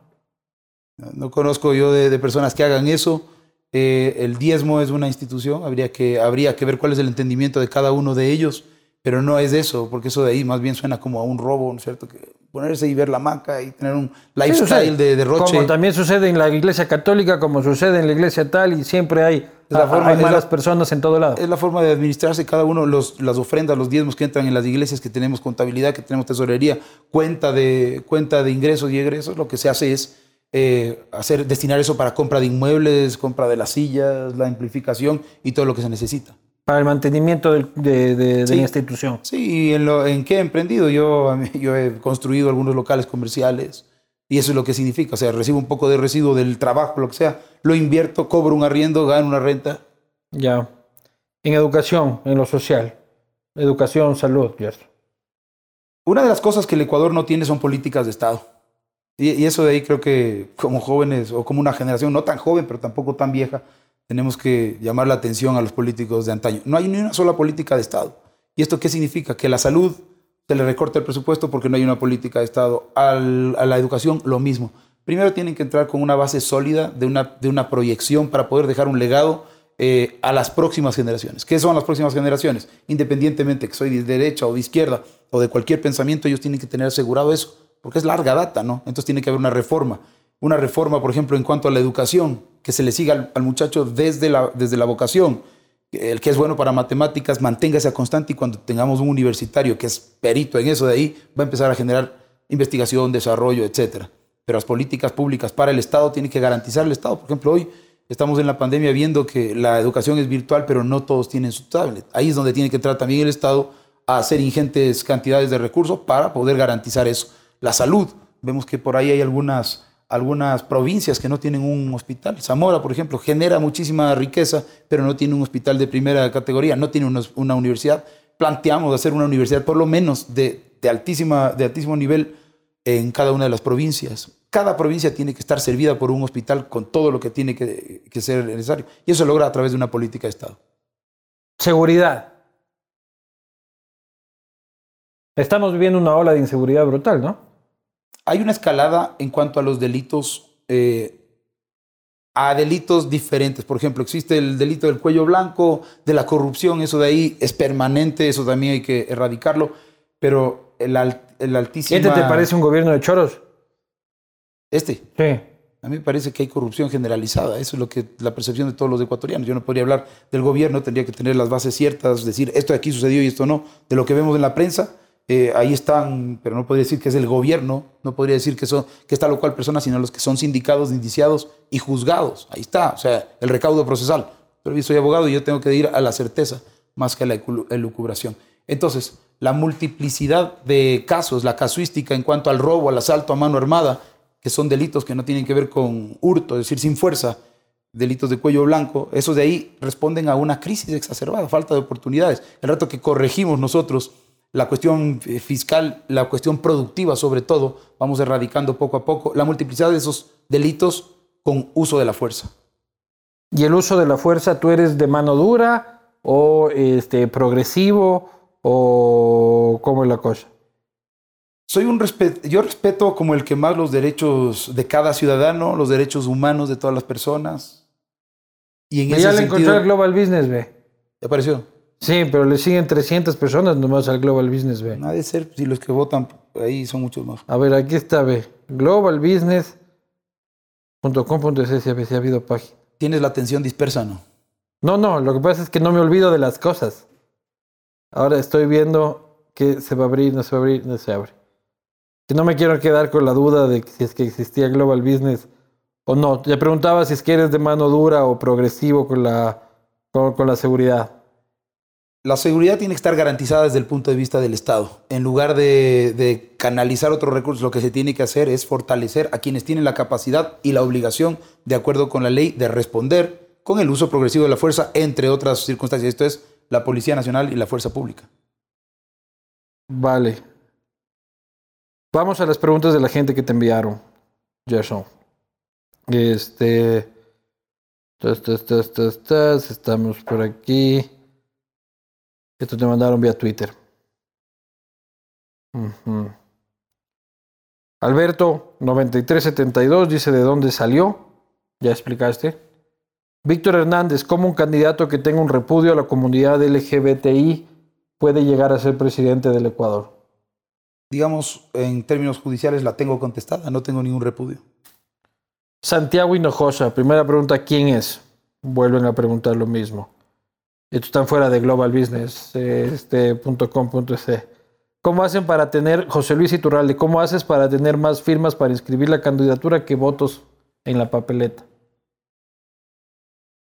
No, conozco yo de, de personas que hagan eso. Eh, el diezmo es una institución, habría que, habría que ver cuál es el entendimiento de cada uno de ellos, pero no es eso, porque eso de ahí más bien suena como a un robo, ¿no es cierto? Que ponerse y ver la maca y tener un lifestyle de derroche. Como también sucede en la iglesia católica, como sucede en la iglesia tal, y siempre hay, la forma, malas personas en todo lado. Es la forma de administrarse cada uno, los, las ofrendas, los diezmos que entran en las iglesias, que tenemos contabilidad, que tenemos tesorería, cuenta de, cuenta de ingresos y egresos, lo que se hace es eh, hacer, destinar eso para compra de inmuebles, compra de las sillas, la amplificación y todo lo que se necesita. Para el mantenimiento de, la institución. Sí, y en, lo, en qué he emprendido. Yo, yo he construido algunos locales comerciales y eso es lo que significa. O sea, recibo un poco de residuo del trabajo, lo que sea, lo invierto, cobro un arriendo, gano una renta. Ya. En educación, en lo social. Educación, salud, ¿cierto? Una de las cosas que el Ecuador no tiene son políticas de Estado. Y, eso de ahí creo que como jóvenes o como una generación no tan joven, pero tampoco tan vieja, tenemos que llamar la atención a los políticos de antaño. No hay ni una sola política de Estado. ¿Y esto qué significa? Que la salud se le recorta el presupuesto porque no hay una política de Estado. a la educación, lo mismo. primero tienen que entrar con una base sólida de una, de una proyección para poder dejar un legado eh, a las próximas generaciones. ¿Qué son las próximas generaciones? Independientemente que soy de derecha o de izquierda o de cualquier pensamiento, ellos tienen que tener asegurado eso, porque es larga data, ¿no? Entonces tiene que haber una reforma. Una reforma, por ejemplo, en cuanto a la educación, que se le siga al, muchacho desde la, desde la vocación. El que es bueno para matemáticas, mantenga esa constante y cuando tengamos un universitario que es perito en eso de ahí, va a empezar a generar investigación, desarrollo, etcétera. Pero las políticas públicas para el Estado tienen que garantizar el Estado. Por ejemplo, hoy Estamos en la pandemia viendo que la educación es virtual, pero no todos tienen su tablet. Ahí es donde tiene que entrar también el Estado a hacer ingentes cantidades de recursos para poder garantizar eso. La salud. Vemos que por ahí hay algunas, algunas provincias que no tienen un hospital. Zamora, por ejemplo, genera muchísima riqueza, pero no tiene un hospital de primera categoría, no tiene una, universidad. Planteamos hacer una universidad por lo menos de, altísima, de altísimo nivel en cada una de las provincias cada provincia tiene que estar servida por un hospital con todo lo que tiene que, ser necesario. Y eso se logra a través de una política de Estado. Seguridad. Estamos viviendo una ola de inseguridad brutal, ¿no? Hay una escalada en cuanto a los delitos, eh, a delitos diferentes. Por ejemplo, existe el delito del cuello blanco, de la corrupción, eso de ahí es permanente, eso también hay que erradicarlo, pero el, el altísimo... ¿Este te parece un gobierno de choros? Este. Sí. A mí me parece que hay corrupción generalizada. Eso es lo que la percepción de todos los ecuatorianos. Yo no podría hablar del gobierno, tendría que tener las bases ciertas, decir esto de aquí sucedió y esto no. De lo que vemos en la prensa, eh, ahí están, pero no podría decir que es el gobierno, no podría decir que, son, que está lo cual persona, sino los que son sindicados, indiciados y juzgados. Ahí está, o sea, el recaudo procesal. Pero yo soy abogado y yo tengo que ir a la certeza más que a la elucubración. Entonces, la multiplicidad de casos, la casuística en cuanto al robo, al asalto a mano armada, que son delitos que no tienen que ver con hurto, es decir, sin fuerza, delitos de cuello blanco, esos de ahí responden a una crisis exacerbada, falta de oportunidades. El rato que corregimos nosotros la cuestión eh, fiscal, la cuestión productiva sobre todo, vamos erradicando poco a poco la multiplicidad de esos delitos con uso de la fuerza. ¿Y el uso de la fuerza, tú eres de mano dura o este, progresivo o cómo es la cosa? soy un yo respeto como el que más los derechos de cada ciudadano, los derechos humanos de todas las personas. Y en ese ya le encontré al Global Business, ve. ¿Te apareció? Sí, pero le siguen 300 personas nomás al Global Business, ve. No, de ser, si los que votan ahí son muchos más. A ver, aquí está, ve. Globalbusiness.com.es, si ha habido página. Tienes la atención dispersa, ¿no? No, no, lo que pasa es que no me olvido de las cosas. Ahora estoy viendo que se va a abrir, no se va a abrir, no se abre que no me quiero quedar con la duda de si es que existía Global Business o no. Te preguntaba si es que eres de mano dura o progresivo con la, con, la seguridad. La seguridad tiene que estar garantizada desde el punto de vista del Estado. En lugar de, canalizar otros recursos, lo que se tiene que hacer es fortalecer a quienes tienen la capacidad y la obligación, de acuerdo con la ley, de responder con el uso progresivo de la fuerza, entre otras circunstancias. Esto es la Policía Nacional y la Fuerza Pública. Vale. Vamos a las preguntas de la gente que te enviaron, Gerson. Este. Estamos por aquí. Esto te mandaron vía Twitter. Alberto, 9372, dice de dónde salió. Ya explicaste. Víctor Hernández, ¿cómo un candidato que tenga un repudio a la comunidad LGBTI puede llegar a ser presidente del Ecuador? digamos, en términos judiciales la tengo contestada, no tengo ningún repudio. Santiago Hinojosa, primera pregunta, ¿quién es? Vuelven a preguntar lo mismo. Estos están fuera de Global Business, este, ¿Cómo hacen para tener, José Luis Iturralde, cómo haces para tener más firmas para inscribir la candidatura que votos en la papeleta?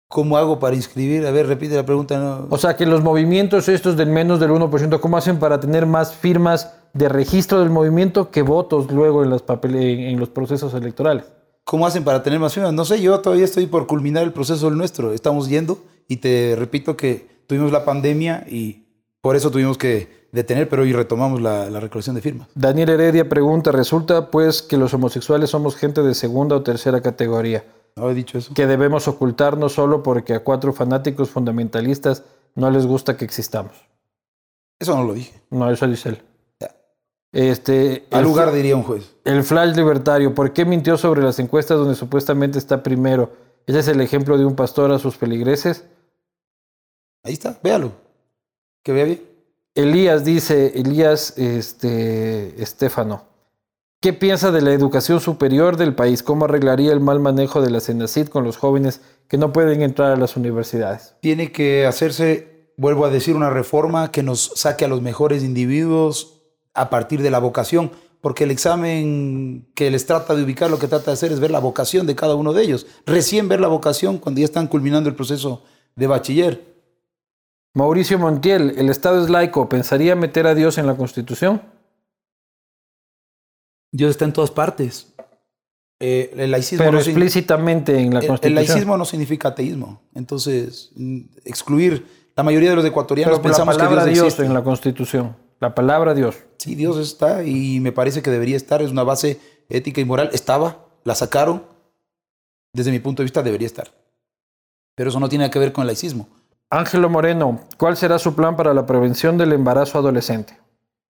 ¿Cómo hago para inscribir? A ver, repite la pregunta. No. O sea, que los movimientos estos del menos del 1%, ¿cómo hacen para tener más firmas de registro del movimiento que votos luego en los, en los procesos electorales. ¿Cómo hacen para tener más firmas? No sé, yo todavía estoy por culminar el proceso del nuestro. Estamos yendo y te repito que tuvimos la pandemia y por eso tuvimos que detener, pero hoy retomamos la, la recolección de firmas. Daniel Heredia pregunta, resulta pues que los homosexuales somos gente de segunda o tercera categoría. No he dicho eso. Que debemos ocultarnos solo porque a cuatro fanáticos fundamentalistas no les gusta que existamos. Eso no lo dije. No, eso dice él. Este, Al lugar, diría un juez. El flash libertario, ¿por qué mintió sobre las encuestas donde supuestamente está primero? Ese es el ejemplo de un pastor a sus feligreses. Ahí está, véalo. Que vea bien. Elías dice, Elías este, Estefano, ¿qué piensa de la educación superior del país? ¿Cómo arreglaría el mal manejo de la CENACID con los jóvenes que no pueden entrar a las universidades? Tiene que hacerse, vuelvo a decir, una reforma que nos saque a los mejores individuos a partir de la vocación, porque el examen que les trata de ubicar lo que trata de hacer es ver la vocación de cada uno de ellos. Recién ver la vocación cuando ya están culminando el proceso de bachiller. Mauricio Montiel, ¿el Estado es laico? ¿Pensaría meter a Dios en la Constitución? Dios está en todas partes. Eh, el laicismo Pero no explícitamente en la el- el, Constitución. laicismo no significa ateísmo. Entonces, excluir la mayoría de los ecuatorianos Pero la pensamos que Dios Dios existe. en la Constitución. La palabra Dios. Sí, Dios está y me parece que debería estar. Es una base ética y moral. Estaba, la sacaron. Desde mi punto de vista debería estar. Pero eso no tiene nada que ver con el laicismo. Ángelo Moreno, ¿cuál será su plan para la prevención del embarazo adolescente?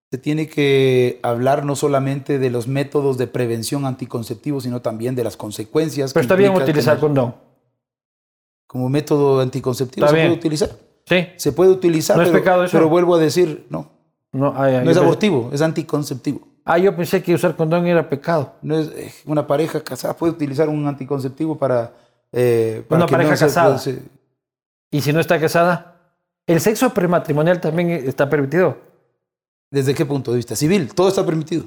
Se tiene que hablar no solamente de los métodos de prevención anticonceptivos, sino también de las consecuencias. Pero que está bien utilizar tener- condón. Como método anticonceptivo Está se bien. puede utilizar. Sí. Se puede utilizar, ¿No es pero, pecado eso? pero vuelvo a decir, no. No, ay, ay, No es pensé- abortivo, es anticonceptivo. Ah, yo pensé que usar condón era pecado. No es eh, una pareja casada puede utilizar un anticonceptivo para, eh, para Una que pareja no se- casada. se- ¿Y si no está casada? ¿El sexo prematrimonial también está permitido? ¿Desde qué punto de vista? Civil, todo está permitido.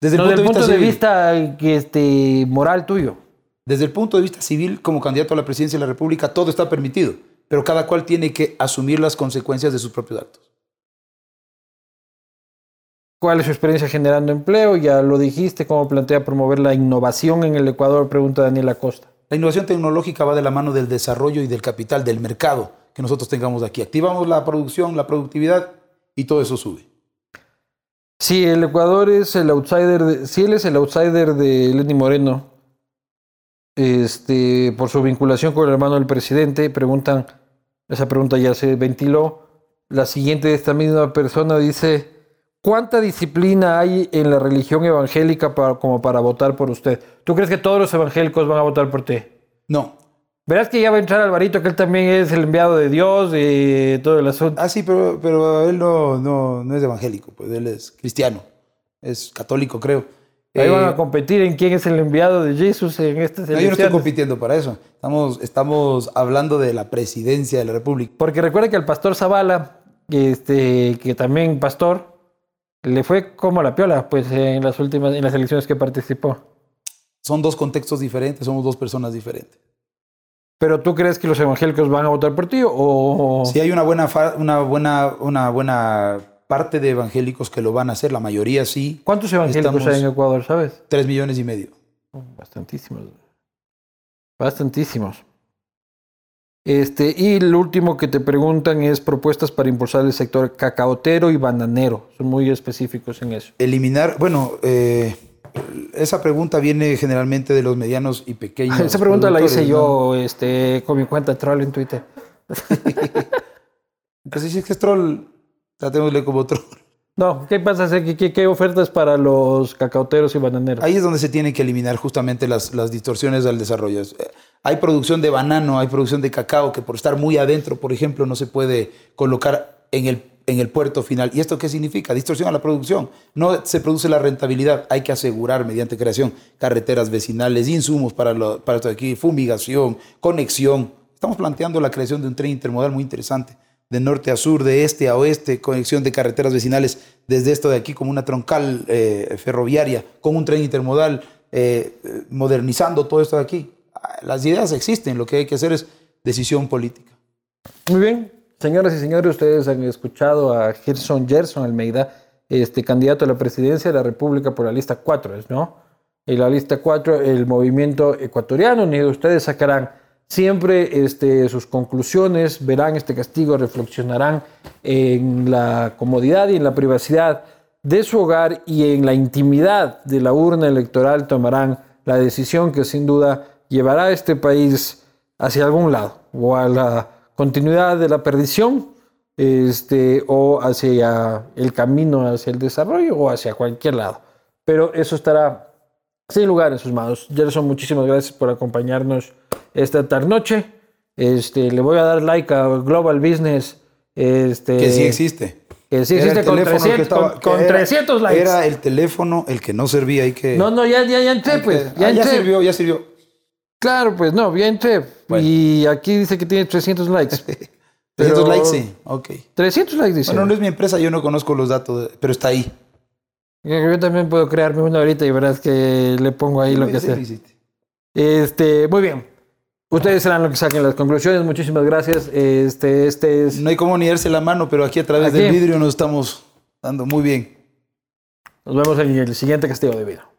Desde No, el desde punto, el de, punto vista de este, moral tuyo. Desde el punto de vista civil, como candidato a la presidencia de la República, todo está permitido, pero cada cual tiene que asumir las consecuencias de sus propios actos. ¿Cuál es su experiencia generando empleo? Ya lo dijiste, ¿cómo plantea promover la innovación en el Ecuador? Pregunta Daniel Acosta. La innovación tecnológica va de la mano del desarrollo y del capital, del mercado que nosotros tengamos aquí. Activamos la producción, la productividad y todo eso sube. Sí, el Ecuador es el outsider, de, él es el outsider de Lenny Moreno, este, por su vinculación con el hermano del presidente. Preguntan, esa pregunta ya se ventiló. La siguiente de esta misma persona dice, ¿cuánta disciplina hay en la religión evangélica para, como para votar por usted? ¿Tú crees que todos los evangélicos van a votar por ti? No. Verás que ya va a entrar Alvarito, que él también es el enviado de Dios, de todo el asunto. Ah, sí, pero, pero él no, no, no es evangélico, pues él es cristiano, es católico, creo. Ahí Eh, van a competir en quién es el enviado de Jesús en estas no, yo no estoy elecciones. compitiendo para eso. Estamos, estamos hablando de la presidencia de la República. Porque recuerda que al pastor Zavala, que, este, que también pastor, le fue como la piola, pues en las últimas, en las elecciones que participó. Son dos contextos diferentes, somos dos personas diferentes. Pero tú crees que los evangélicos van a votar por ti o Si hay una buena, una buena, una buena parte de evangélicos que lo van a hacer, la mayoría sí, cuántos evangélicos Estamos- hay en Ecuador, sabes? tres millones y medio. Bastantísimos. Bastantísimos. Este, y el último que te preguntan es propuestas para impulsar el sector cacaotero y bananero. Son muy específicos en eso. Eliminar, bueno, eh, esa pregunta viene generalmente de los medianos y pequeños. Esa pregunta la hice yo este, con mi cuenta troll en Twitter. Entonces, si es que es troll, tratémosle como troll. No, ¿qué pasa? ¿Qué, qué, ofertas para los cacaoteros y bananeros? Ahí es donde se tienen que eliminar justamente las, distorsiones del desarrollo. Es, eh, Hay producción de banano, hay producción de cacao que por estar muy adentro, por ejemplo, no se puede colocar en el, puerto final. ¿Y esto qué significa? Distorsión a la producción. No se produce la rentabilidad. Hay que asegurar mediante creación carreteras vecinales, insumos para, lo, para esto aquí, fumigación, conexión. Estamos planteando la creación de un tren intermodal muy interesante de norte a sur, de este a oeste, conexión de carreteras vecinales desde esto de aquí como una troncal eh, ferroviaria, con un tren intermodal, eh, eh, modernizando todo esto de aquí. Las ideas existen, lo que hay que hacer es decisión política. Muy bien, señoras y señores, ustedes han escuchado a Gerson Gerson Almeida, este candidato a la presidencia de la República por la lista 4, ¿no? En la lista 4, el movimiento ecuatoriano unido, ustedes sacarán siempre este, sus conclusiones, verán este castigo, reflexionarán en la comodidad y en la privacidad de su hogar y en la intimidad de la urna electoral tomarán la decisión que sin duda llevará a este país hacia algún lado o a la continuidad de la perdición este, o hacia el camino hacia el desarrollo o hacia cualquier lado. Pero eso estará sin lugar en sus manos. Gerson, muchísimas gracias por acompañarnos esta tarde noche. Este, le voy a dar like a Global Business. Este, Que sí existe. Que sí existe con, teléfono que 300, estaba- con- con era- 300 likes. Era el teléfono el que no servía y que... No, no, ya, ya, ya entré, pues. Ah, Ya, ya entré. sirvió, ya sirvió. Claro, pues no, ya entré. Bueno. Y aquí dice que tiene 300 likes. 300 Pero- likes, sí. Ok. 300 likes dice. Bueno, no es mi empresa, yo no conozco los datos, pero está ahí. Yo también puedo crearme una ahorita y verás que le pongo ahí lo que sea. Este, muy bien. Ustedes serán los que saquen las conclusiones. Muchísimas gracias. Este, este es. No hay cómo ni darse la mano, pero aquí a través Aquí. del vidrio nos estamos dando muy bien. Nos vemos en el siguiente castigo de vida.